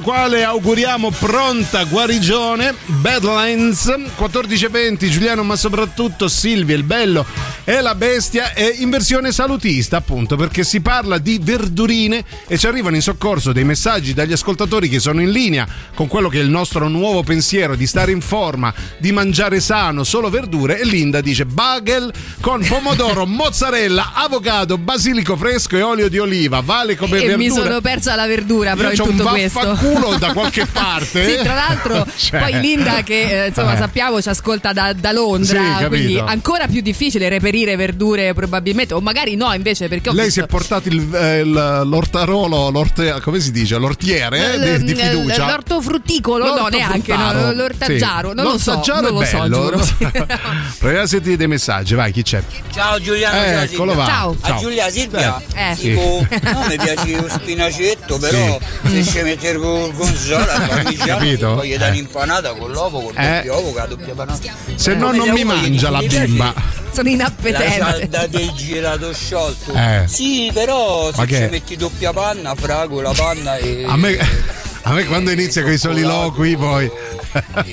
Al quale auguriamo pronta guarigione. Badlands 14.20 Giuliano ma soprattutto Silvia il bello e la bestia è in versione salutista appunto perché si parla di verdurine e ci arrivano in soccorso dei messaggi dagli ascoltatori che sono in linea con quello che è il nostro nuovo pensiero di stare in forma, di mangiare sano, solo verdure e Linda dice bagel con pomodoro, mozzarella, avocado, basilico fresco e olio di oliva. Vale come e verdura. mi sono persa la verdura però Io in c'ho un tutto questo. vaffanculo da qualche parte. sì, tra l'altro, Cioè. poi Linda, che eh, insomma Eh. sappiamo ci ascolta da, da Londra, Sì, quindi ancora più difficile reperire verdure probabilmente, o magari no invece perché ho Lei si visto- è portato il, eh, il- l'ortarolo, l'orte- come si dice? L'ortiere eh, di, di fiducia. L'ortofrutticolo, no, neanche, no, l'ortaggiaro, Sì. non lo so, L'ortaggiaro non lo so, giuro. sì. Proviamo a sentire dei messaggi, vai, chi c'è? Ciao Giuliano, Eh, ciao va. Ciao. A Ciao. Giulia Silvia, Eh. tipo, no, mi piace lo spinacetto, però se ci mette il gorgonzola, il parmigiano, Capito? poi gli dai Eh. un'impanata con l'uovo, con Eh. doppio uovo, con la doppia panata. Se no non mi mangia la bimba. Sono La inappetente. cialda del gelato sciolto. Eh. Sì, però Ma se che ci metti doppia panna, fragola, panna e... A me, a me quando inizia con i soliloqui poi...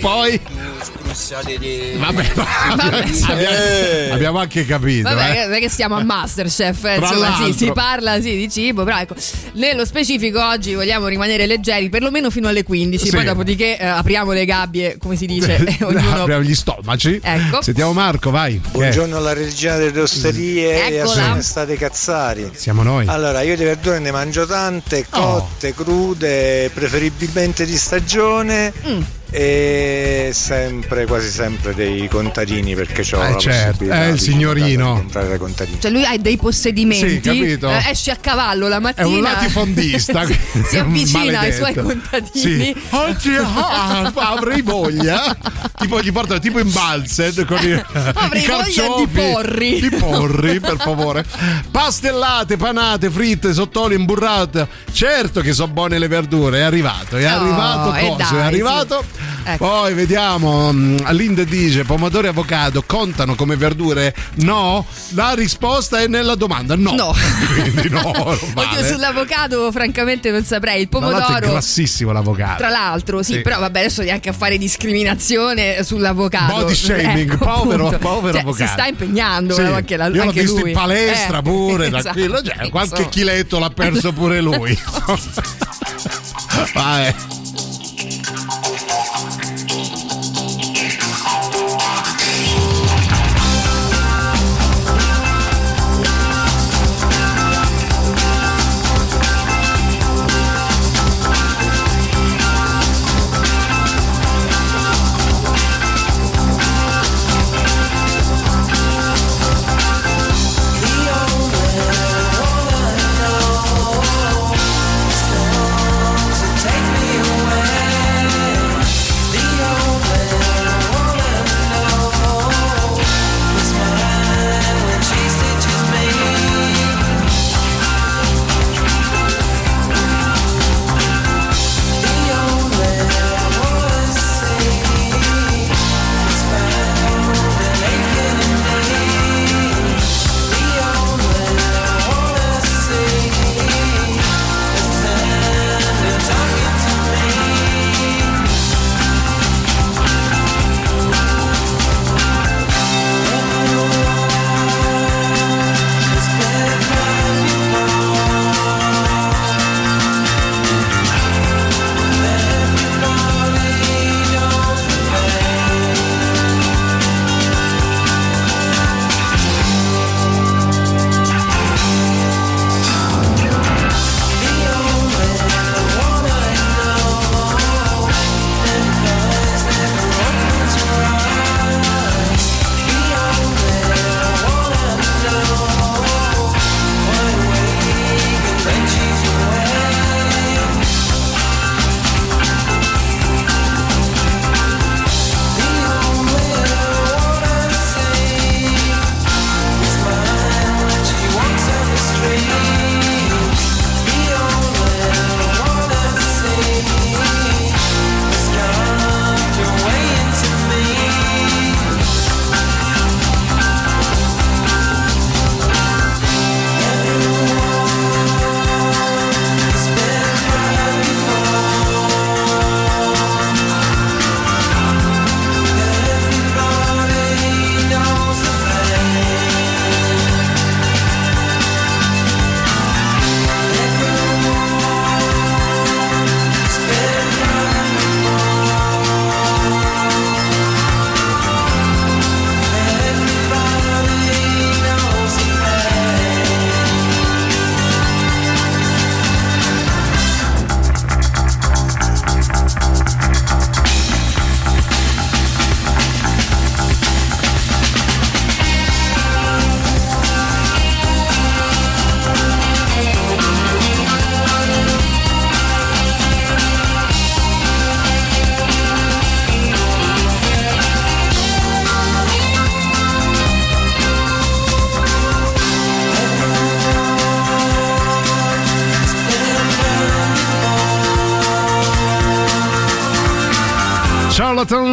poi... di... Vabbè, abbiamo, Eh. abbiamo anche capito. Vabbè, eh. non è che siamo a Masterchef, eh, insomma, sì, si parla sì, di cibo, però ecco, nello specifico oggi vogliamo rimanere leggeri, perlomeno fino alle 15, Sì. poi dopodiché eh, apriamo le gabbie, come si dice, ognuno... Apriamo gli stomaci. Ecco. Sentiamo Marco, vai. Buongiorno alla regina delle osterie e a state cazzari. Siamo noi. Allora, io di verdure ne mangio tante, Oh. cotte, crude, preferibilmente di stagione Mm. E sempre, quasi sempre dei contadini perché ho Eh, la certo, possibilità è il di signorino. comprare dai contadini. Cioè lui ha dei possedimenti, Sì, capito. eh, esce a cavallo la È mattina, un latifondista. si avvicina ai suoi contadini. Sì. Oggi ah, avrei voglia. tipo gli portano tipo in balsed con i, Avrei i voglia carciofi. di porri. Di porri, per favore. Pastellate, panate, fritte, sottoli, imburrate. Certo che sono buone le verdure. È arrivato, è Oh, arrivato e coso, dai, è arrivato. sì. Ecco. Poi vediamo. mm, Linda dice: pomodori e avocado contano come verdure? No. La risposta è nella domanda: no. No. Quindi no, Oddio, sull'avocado francamente non saprei, il l'altro è pomodoro... grassissimo l'avocado. Tra l'altro, sì, Sì. però vabbè, adesso neanche a fare discriminazione sull'avocado. Body shaming, Ecco, povero- appunto. povero Cioè, avvocato. Si sta impegnando Sì, eh, anche, la, Io l'ho anche visto lui. in palestra Eh, pure, esatto. tranquillo. Cioè, qualche chiletto l'ha perso pure lui. Vai.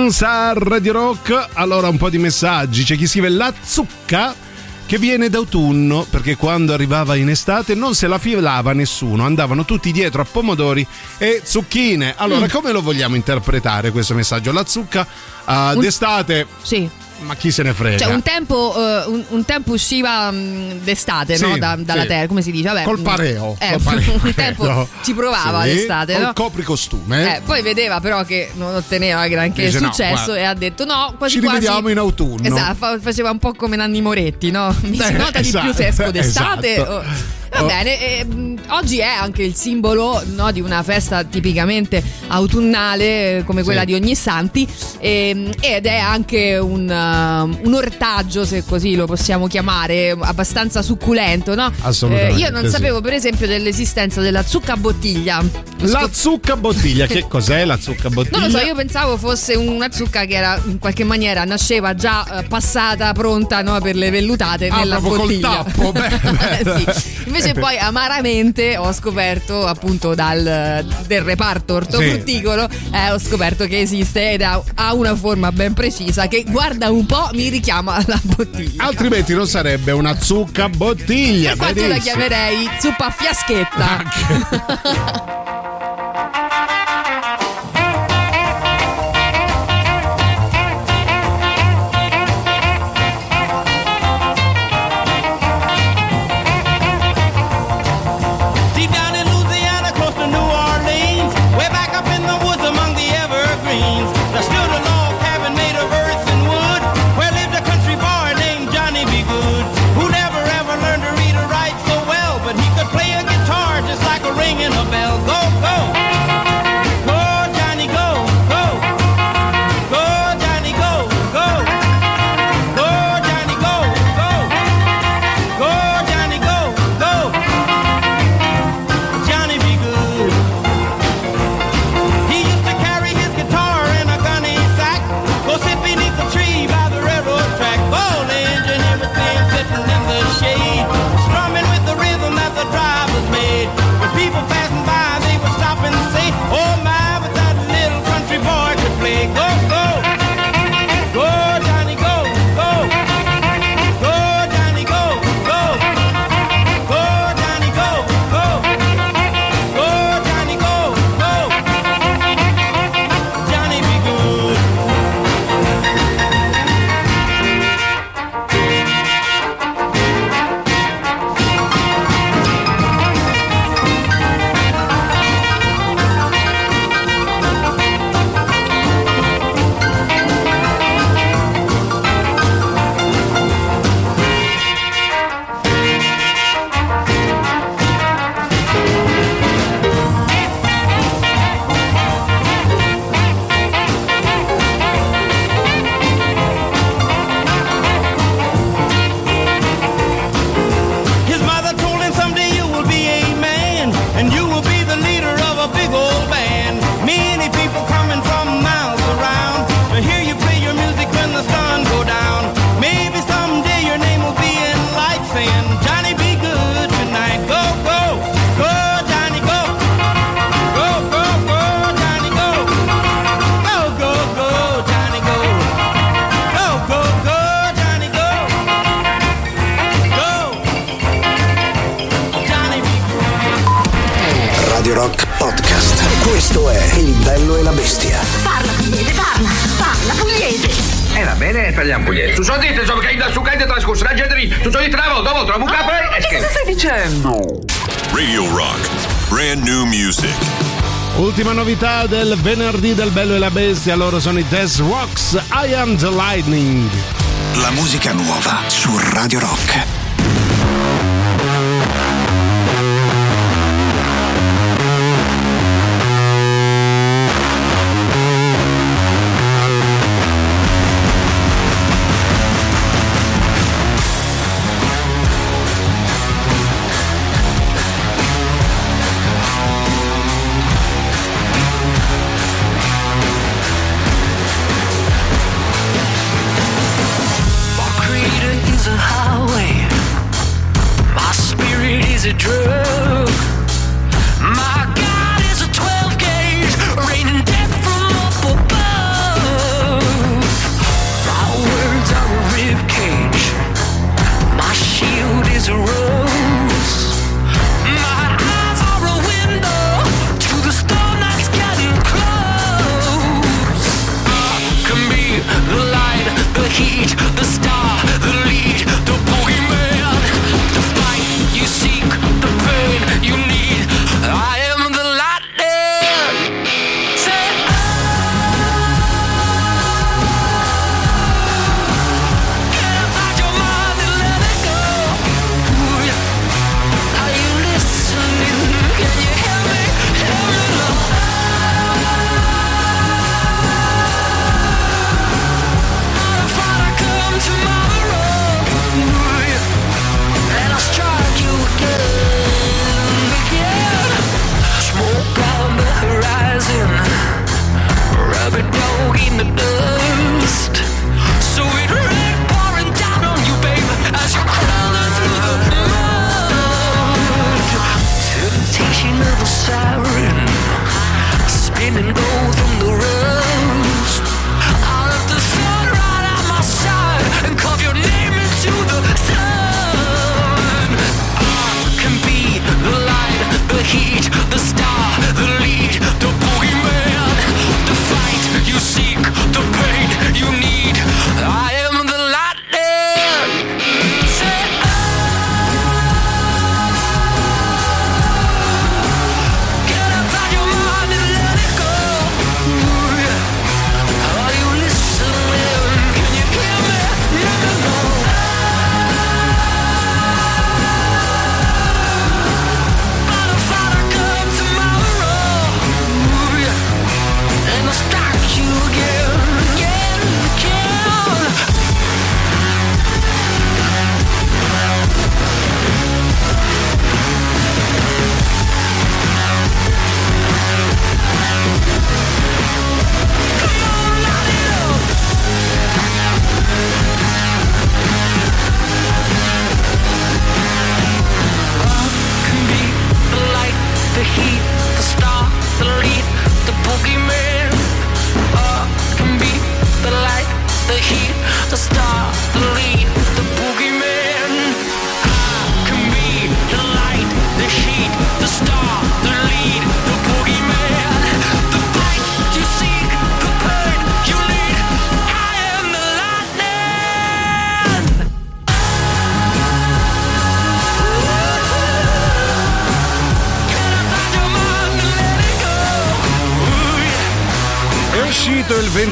Metropolitans a Radio Rock. Allora, un po' di messaggi. C'è chi scrive la zucca che viene d'autunno perché quando arrivava in estate non se la filava nessuno, andavano tutti dietro a pomodori e zucchine. Allora, Mm. come lo vogliamo interpretare questo messaggio? La zucca ah, Un- d'estate. Sì. Ma chi se ne frega? Cioè, un tempo, eh, un, un tempo usciva mh, d'estate, Sì, no? Da- dalla sì. terra, come si dice? Vabbè, Col mh, pareo, Eh, col pareo, un tempo ci provava Sì, l'estate, col no? copricostume. Eh, poi vedeva però che non otteneva granché Dice, no, successo guarda, e ha detto no, quasi ci quasi rivediamo in autunno. Esatto, fa- faceva un po' come Nanni Moretti, no? Mi si Eh, nota di più se esatto, esco d'estate. esatto. o- Va Oh. bene, e, mh, oggi è anche il simbolo no, di una festa tipicamente autunnale come quella Sì. di Ogni Santi ehm, ed è anche un, um, un ortaggio, se così lo possiamo chiamare, abbastanza succulento, no? Assolutamente, Eh, io non sì. sapevo per esempio dell'esistenza della zucca bottiglia. La zucca bottiglia, che cos'è la zucca bottiglia? Non lo so, io pensavo fosse una zucca che era in qualche maniera nasceva già eh, passata, pronta no, per le vellutate Ah, nella proprio col bottiglia. tappo, beh, beh. Sì. Invece poi amaramente ho scoperto appunto dal del reparto ortofrutticolo eh, ho scoperto che esiste ed ha, ha una forma ben precisa che guarda un po' mi richiama alla bottiglia. Altrimenti non sarebbe una zucca bottiglia. Per quanto la chiamerei zuppa fiaschetta. Deep pugliese. Tu so dite, insomma, che da su hai trascorso la gente lì. Tu so dite una volta, dopo trovo un capo e scherzo. stai dicendo? Radio Rock. Brand new music. Ultima novità del venerdì del Bello e la Bestia, loro sono i Death Rocks, I Am the Lightning. La musica nuova su Radio Rock.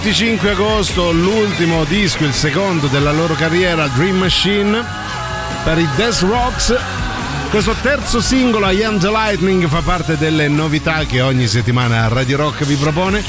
25 agosto l'ultimo disco, il secondo della loro carriera, Dream Machine, per i Death Rocks. Questo terzo singolo, I Am the Lightning, fa parte delle novità che ogni settimana Radio Rock vi propone.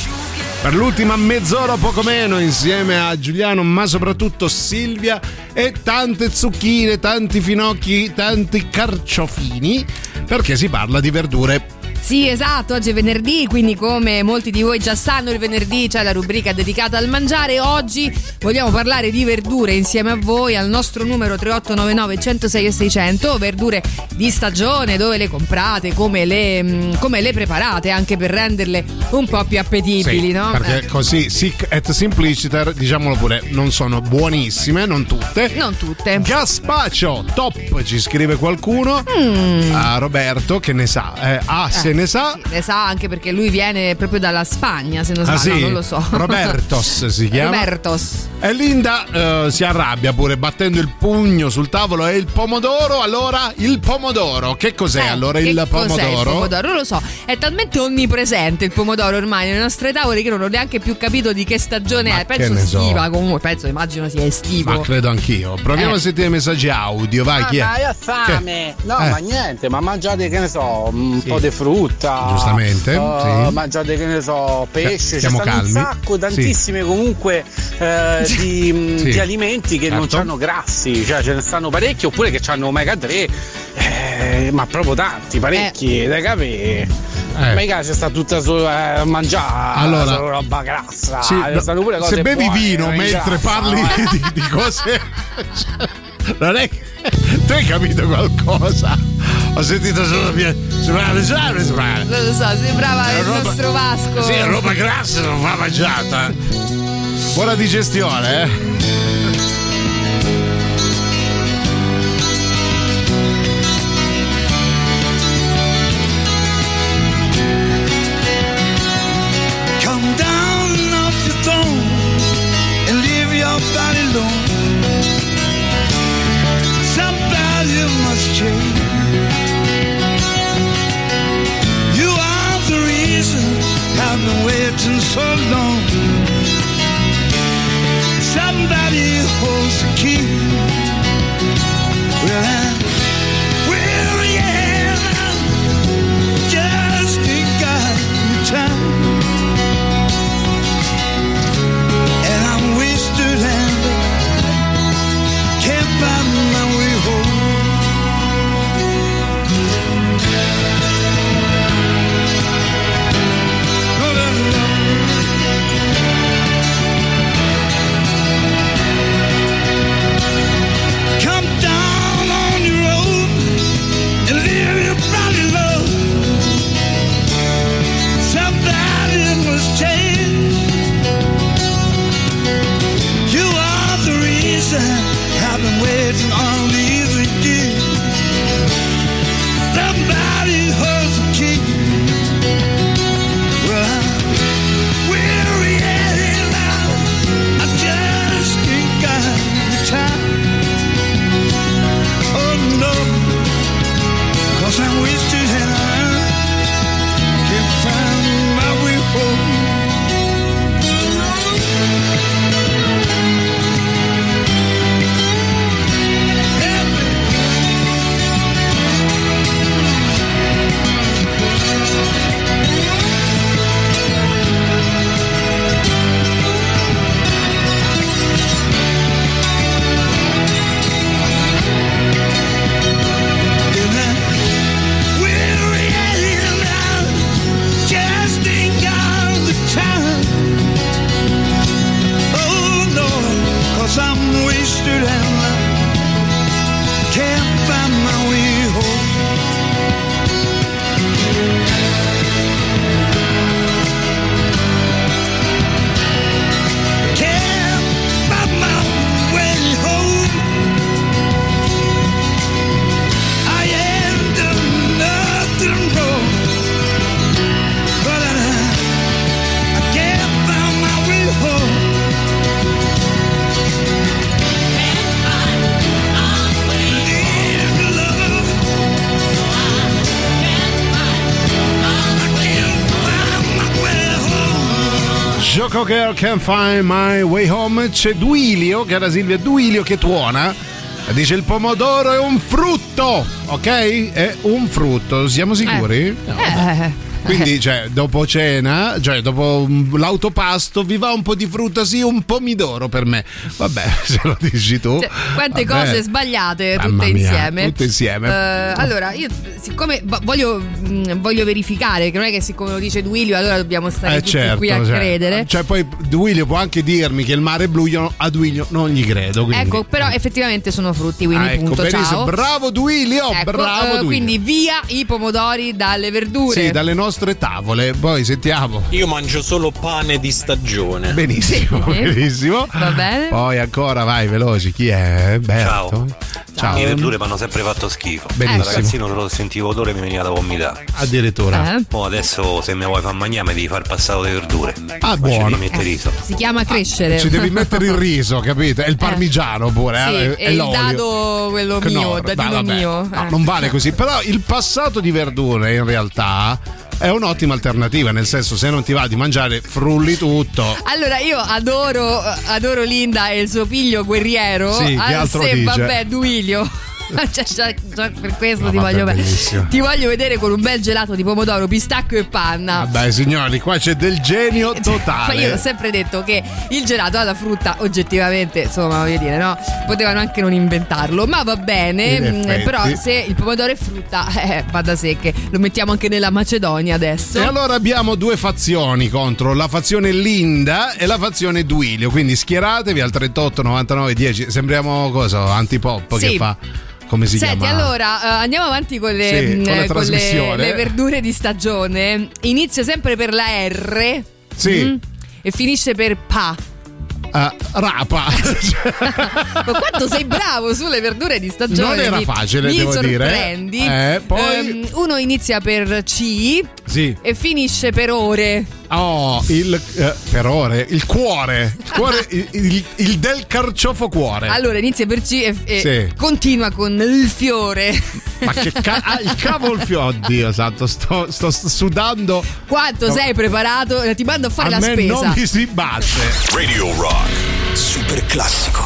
Per l'ultima mezz'ora poco meno, insieme a Giuliano, ma soprattutto Silvia e tante zucchine, tanti finocchi, tanti carciofini, perché si parla di verdure. Sì, esatto, oggi è venerdì, quindi come molti di voi già sanno, il venerdì c'è la rubrica dedicata al mangiare. Oggi vogliamo parlare di verdure insieme a voi al nostro numero 3899 106 e 600, verdure di stagione, dove le comprate, come le, mm, come le preparate, anche per renderle un po' più appetibili, Sì, no? Perché Eh, così, sic et simpliciter, diciamolo pure, non sono buonissime, non tutte. Non tutte. Gaspacio, top, ci scrive qualcuno. Mm. A Roberto che ne sa. Eh, ah, ne sa. Ne sa anche perché lui viene proprio dalla Spagna, se non Ah, sbaglio, sì? no, non lo so. Robertos si chiama. Robertos. E Linda eh, si arrabbia pure battendo il pugno sul tavolo e il pomodoro. Allora, il pomodoro. Che cos'è Eh, allora che il cos'è pomodoro? il pomodoro? Non lo so, è talmente onnipresente il pomodoro ormai nelle nostre tavole che non ho neanche più capito di che stagione è. che Penso ne so. estiva comunque, penso, immagino sia estivo. Ma credo anch'io. Proviamo Eh. a sentire i messaggi audio. Vai, chi è? Ah, ma hai fame! No, Eh. ma niente, ma mangiate che ne so, un po' di frutta. Giustamente, eh, sì. Mangiate che ne so, pesce. Siamo Ci stanno calmi. un sacco, Sì. tantissime comunque eh, di, Sì. di alimenti che non Certo. hanno grassi, cioè ce ne stanno parecchi oppure che hanno omega 3, eh, ma proprio tanti, parecchi, da capire. Eh. Mica c'è sta tutta solo eh, a mangiare Allora- solo roba grassa. Sì, se bevi buone, vino non mentre grassa, parli di, di cose. Non è che. Tu hai capito qualcosa? Ho sentito solo via. Non lo so, sembrava il roba- nostro Vasco. Sì, roba grassa non va mangiata. Buona digestione, eh? Coco Girl Can't Find My Way Home c'è Duilio, cara Silvia Duilio che tuona. Dice il pomodoro è un frutto, ok? È un frutto, siamo sicuri? No. Eh. Quindi, cioè, dopo cena, cioè, dopo l'autopasto, vi va un po' di frutta, sì, un pomidoro per me. Vabbè, se lo dici tu. Cioè, quante vabbè. cose sbagliate tutte mia, insieme. tutte insieme. Eh, allora, io siccome vo- voglio, voglio verificare, che non è che siccome lo dice Duilio, allora dobbiamo stare Eh tutti certo, qui a cioè, credere. Cioè, poi Duilio può anche dirmi che il mare è blu, io a Duilio non gli credo. Quindi. Ecco, però effettivamente sono frutti, quindi Ah, ecco, punto. benissimo. Ciao. Bravo Duilio, Ecco, bravo eh, Duilio. Quindi via i pomodori dalle verdure. Sì, dalle nostre tavole. Poi sentiamo. Io mangio solo pane di stagione. Benissimo, Sì. benissimo. Va bene. Poi ancora vai veloci. Chi è? Berto. Ciao. Le mie verdure mi hanno sempre fatto schifo. Benissimo. Da ragazzino non sentivo odore mi veniva da vomitare. Addirittura. Eh? Mo adesso se mi vuoi far mangiare mi devi far passare le verdure. Ah, Poi ci buono. mettere riso. Si chiama crescere. Ci devi mettere il riso, capito? E il parmigiano pure. Sì, eh, e il l'olio. dado quello mio, Knorr, dadino vabbè. mio. No, Eh. non vale così. Però il passato di verdure in realtà è un'ottima alternativa. Nel senso, se non ti va di mangiare, frulli tutto. Allora, io adoro, adoro Linda e il suo figlio guerriero. Sì, che Ah, altro se, dice? vabbè, Duilio. Cioè, già, già per questo No, ti, voglio, bellissimo. ti voglio vedere con un bel gelato di pomodoro, pistacchio e panna. Vabbè, signori, qua c'è del genio Ma totale. io ho sempre detto che il gelato alla frutta, oggettivamente, insomma, voglio dire, no? Potevano anche non inventarlo, ma va bene. In mm. Però se il pomodoro è frutta, eh, va da sé che lo mettiamo anche nella Macedonia adesso. E allora abbiamo due fazioni contro la fazione Linda e la fazione Duilio. Quindi schieratevi al 38 99 10. Sembriamo cosa? Antipop Sì. che fa. Come si Senti, chiama? allora eh, andiamo avanti con le, Sì, mm, con la eh, trasmissione. le verdure di stagione. Inizia sempre per la R. Sì. mm, E finisce per pa. Ah, rapa. Ma quanto sei bravo sulle verdure di stagione? Non era facile, mi devo dire. sorprendi. Eh, poi- Ehm, uno inizia per C sì. e finisce per ore. Oh, il eh, per ore, il cuore, il, cuore il, il- il del carciofo cuore. Allora inizia per C e, e Sì. continua con il fiore. Ma che ca- ah, il cavolfiore, oddio santo, sto, sto sudando. Quanto No. sei preparato? Ti mando a fare A la me spesa. non mi si batte. Radio Rock. Super classico.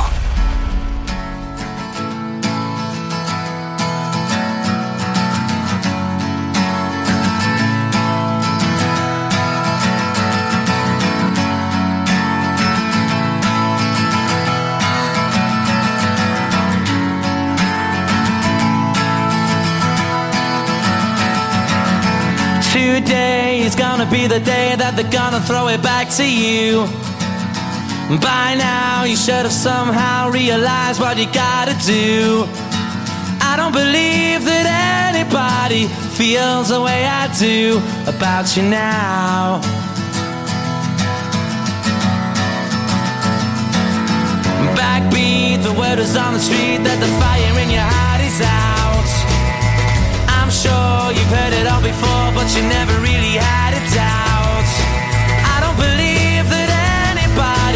Today is gonna be the day that they're gonna throw it back to you. By now, you should have somehow realized what you gotta do. I don't believe that anybody feels the way I do about you now. Backbeat, the word is on the street that the fire in your heart is out. I'm sure you've heard it all before, but you never really had a doubt.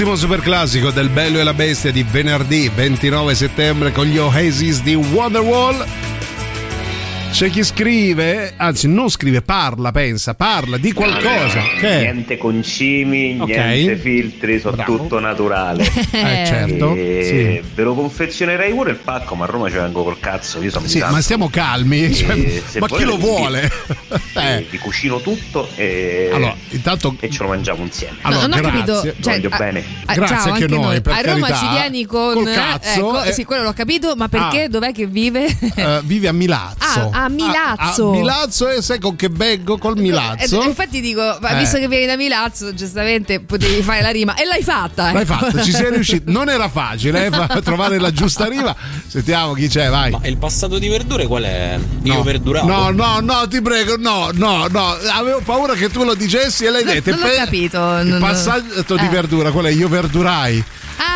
Secondo e ultimo super classico del Bello e la Bestia di venerdì 29 settembre con gli Oasis di Wonderwall. C'è chi scrive, anzi non scrive, parla, pensa, parla di qualcosa. Che è? Niente concimi, Ok. niente filtri, sono Bravo. tutto naturale. Eh, certo, E sì. Ve lo confezionerei pure il pacco, ma a Roma ci vengo col cazzo. Io sono Sì, ma stiamo calmi. cioè, E ma chi lo vuole? Vi, vi cucino tutto e, Allora, intanto... e ce lo mangiamo insieme. Allora, non ho grazie. capito. Vi Cioè, voglio a- bene. a- Grazie ciao, anche noi, noi. per A Roma carità. ci vieni con. Col cazzo, ecco, eh. sì, quello l'ho capito, ma perché? Ah. Dov'è che vive? Eh, vive a Milazzo. Ah, a Milazzo. A, a Milazzo e sai con che vengo col Milazzo? Eh, infatti dico, ma Eh. visto che vieni da Milazzo, giustamente potevi fare la rima. E l'hai fatta. L'hai ecco. fatto, ci sei riuscito. Non era facile eh, trovare la giusta riva. Sentiamo chi c'è, vai. Ma il passato di verdure qual è? Io No. verdurato? No, no, no, ti prego, no, no, no. Avevo paura che tu lo dicessi e l'hai Non- detto. non ho Pe- capito, Il non- passaggio di eh. verdura, qual è? Io verdurai. Ah,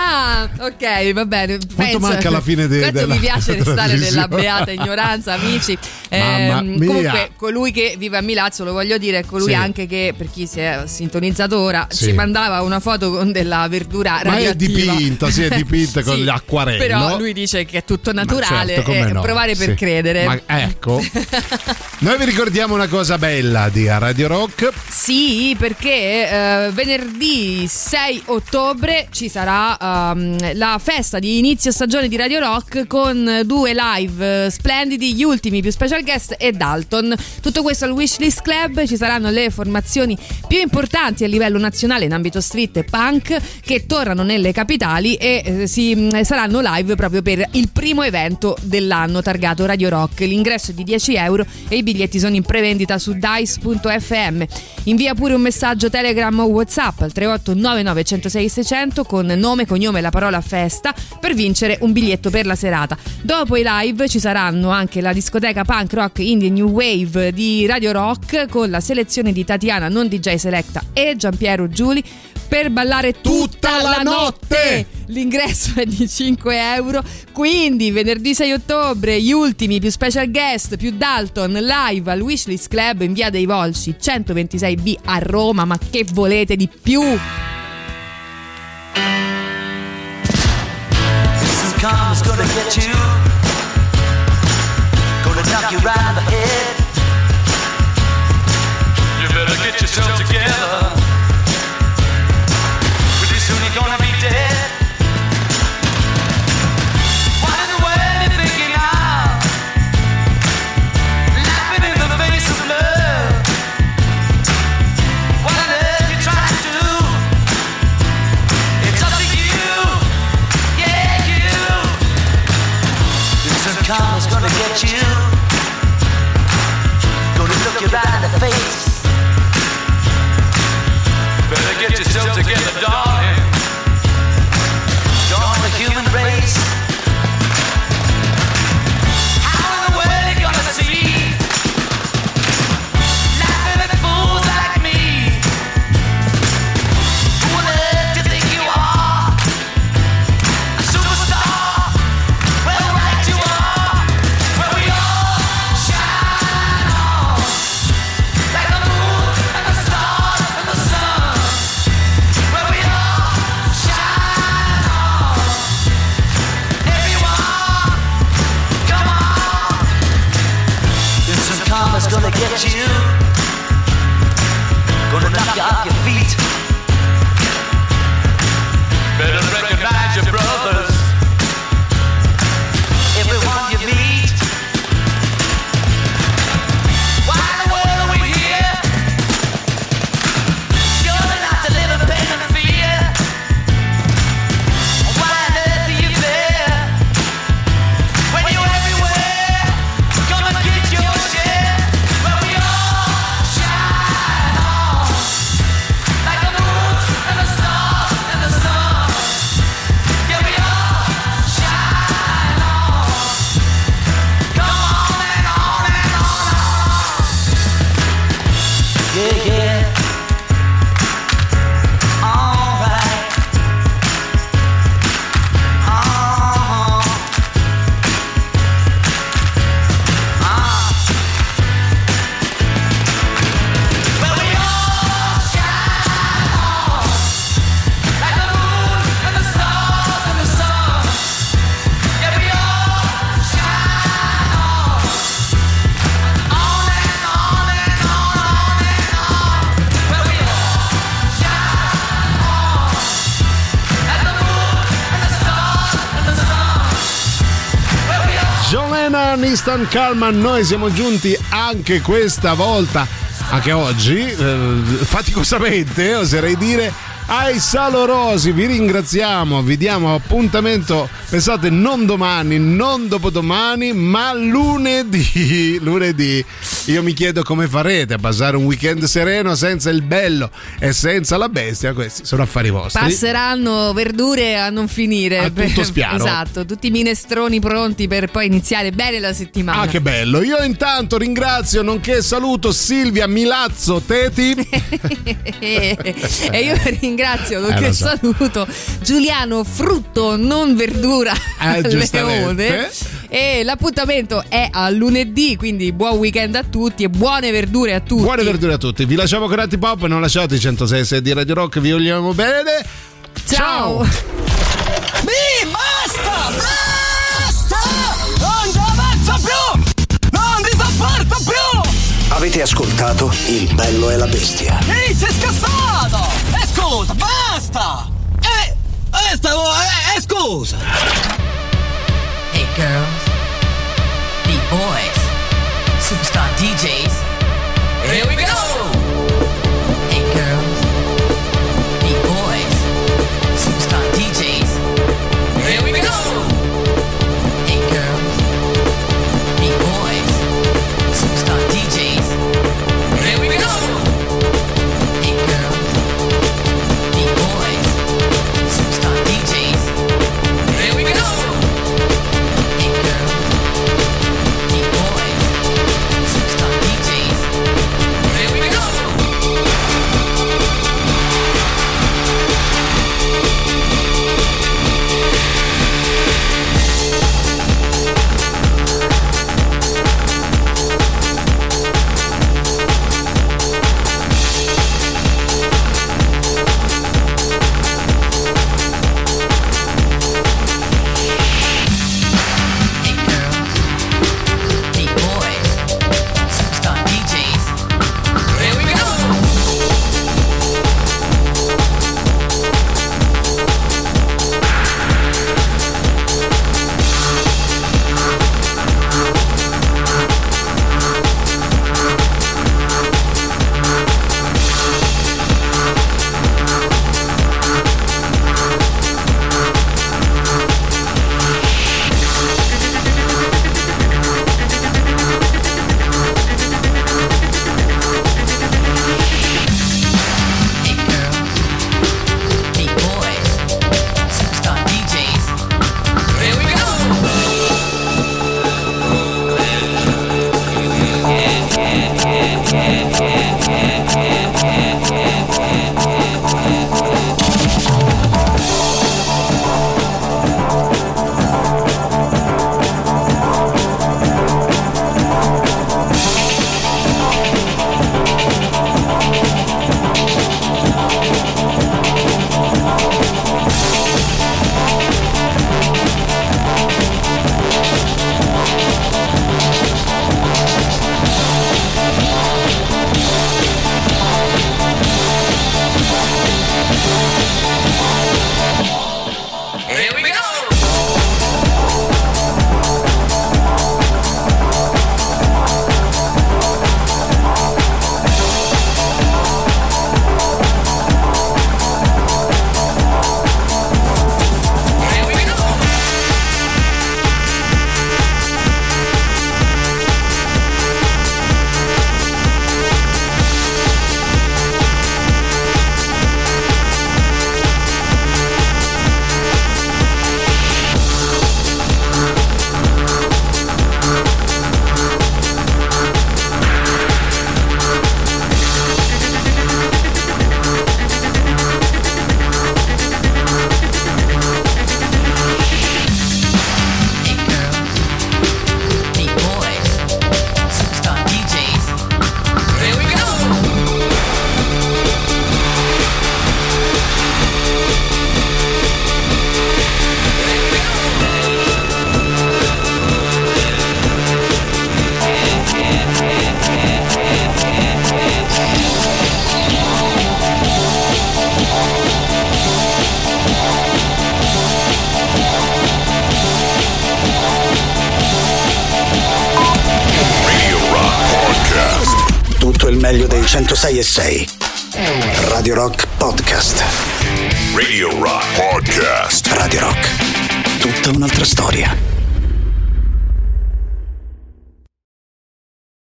ok, va bene. Penso- manca alla fine de- Quanto della mi piace restare nella beata ignoranza, amici. Mia. comunque, colui che vive a Milazzo, lo voglio dire, è colui Sì. anche che, per chi si è sintonizzato ora, Sì. ci mandava una foto con della verdura Ma è dipinta, sì, è dipinta con Sì, l'acquarello. Però lui dice che è tutto naturale certo, come e no. provare per credere. Ma ecco. Noi vi ricordiamo una cosa bella di Radio Rock. Sì, perché eh, venerdì 6 ottobre ci sarà ehm, la festa di inizio stagione di Radio Rock con due live eh, splendidi, gli ultimi più special guest e Dalton. Tutto questo al Wishlist Club, ci saranno le formazioni più importanti a livello nazionale in ambito street e punk che tornano nelle capitali e eh, si, mh, saranno live proprio per il primo evento dell'anno targato Radio Rock. L'ingresso è di 10 euro e i biglietti sono in prevendita su dice.fm. Invia pure un messaggio Telegram o WhatsApp al 3899 106 600 con nome, cognome e la parola festa per vincere un biglietto per la serata. Dopo i live ci saranno anche la discoteca punk rock indie new wave di Radio Rock con la selezione di Tatiana non DJ Selecta e Giampiero Giuli per ballare tutta, la notte. L'ingresso è di 5 euro. Quindi venerdì 6 ottobre gli ultimi più special guest più Dalton live al Wishlist Club in via dei Volsci 126B a Roma. Ma che volete di più? Gonna get you. Gonna knock you right in the head. You better get yourself together. You. Gonna look you right in the face. God. Karma, noi siamo giunti anche questa volta, anche oggi, eh, faticosamente, oserei dire, ai Salorosi. Vi ringraziamo, vi diamo appuntamento, pensate, non domani, non dopodomani, ma lunedì. Lunedì. Io mi chiedo come farete a passare un weekend sereno senza il bello e senza la bestia. Questi sono affari vostri. Passeranno verdure a non finire. A tutto spiano. Esatto, tutti i minestroni pronti per poi iniziare bene la settimana. Ah, che bello! Io intanto ringrazio, nonché saluto Silvia Milazzo Teti. e io ringrazio, nonché Eh, so. saluto Giuliano Frutto, non verdura Eh. Leone. E l'appuntamento è a lunedì, quindi buon weekend a tutti e buone verdure a tutti. Buone verdure a tutti. Vi lasciamo con Ratti Pop, non lasciate i 106 di Radio Rock, vi vogliamo bene. Ciao. Mi basta! Basta! Non ci avanzo più! Non ti sopporto più! Avete ascoltato Il bello e la bestia. Ehi, sei scassato! E scusa, basta! Eh, eh, stavo, eh, eh, scusa! Hey girls, DJ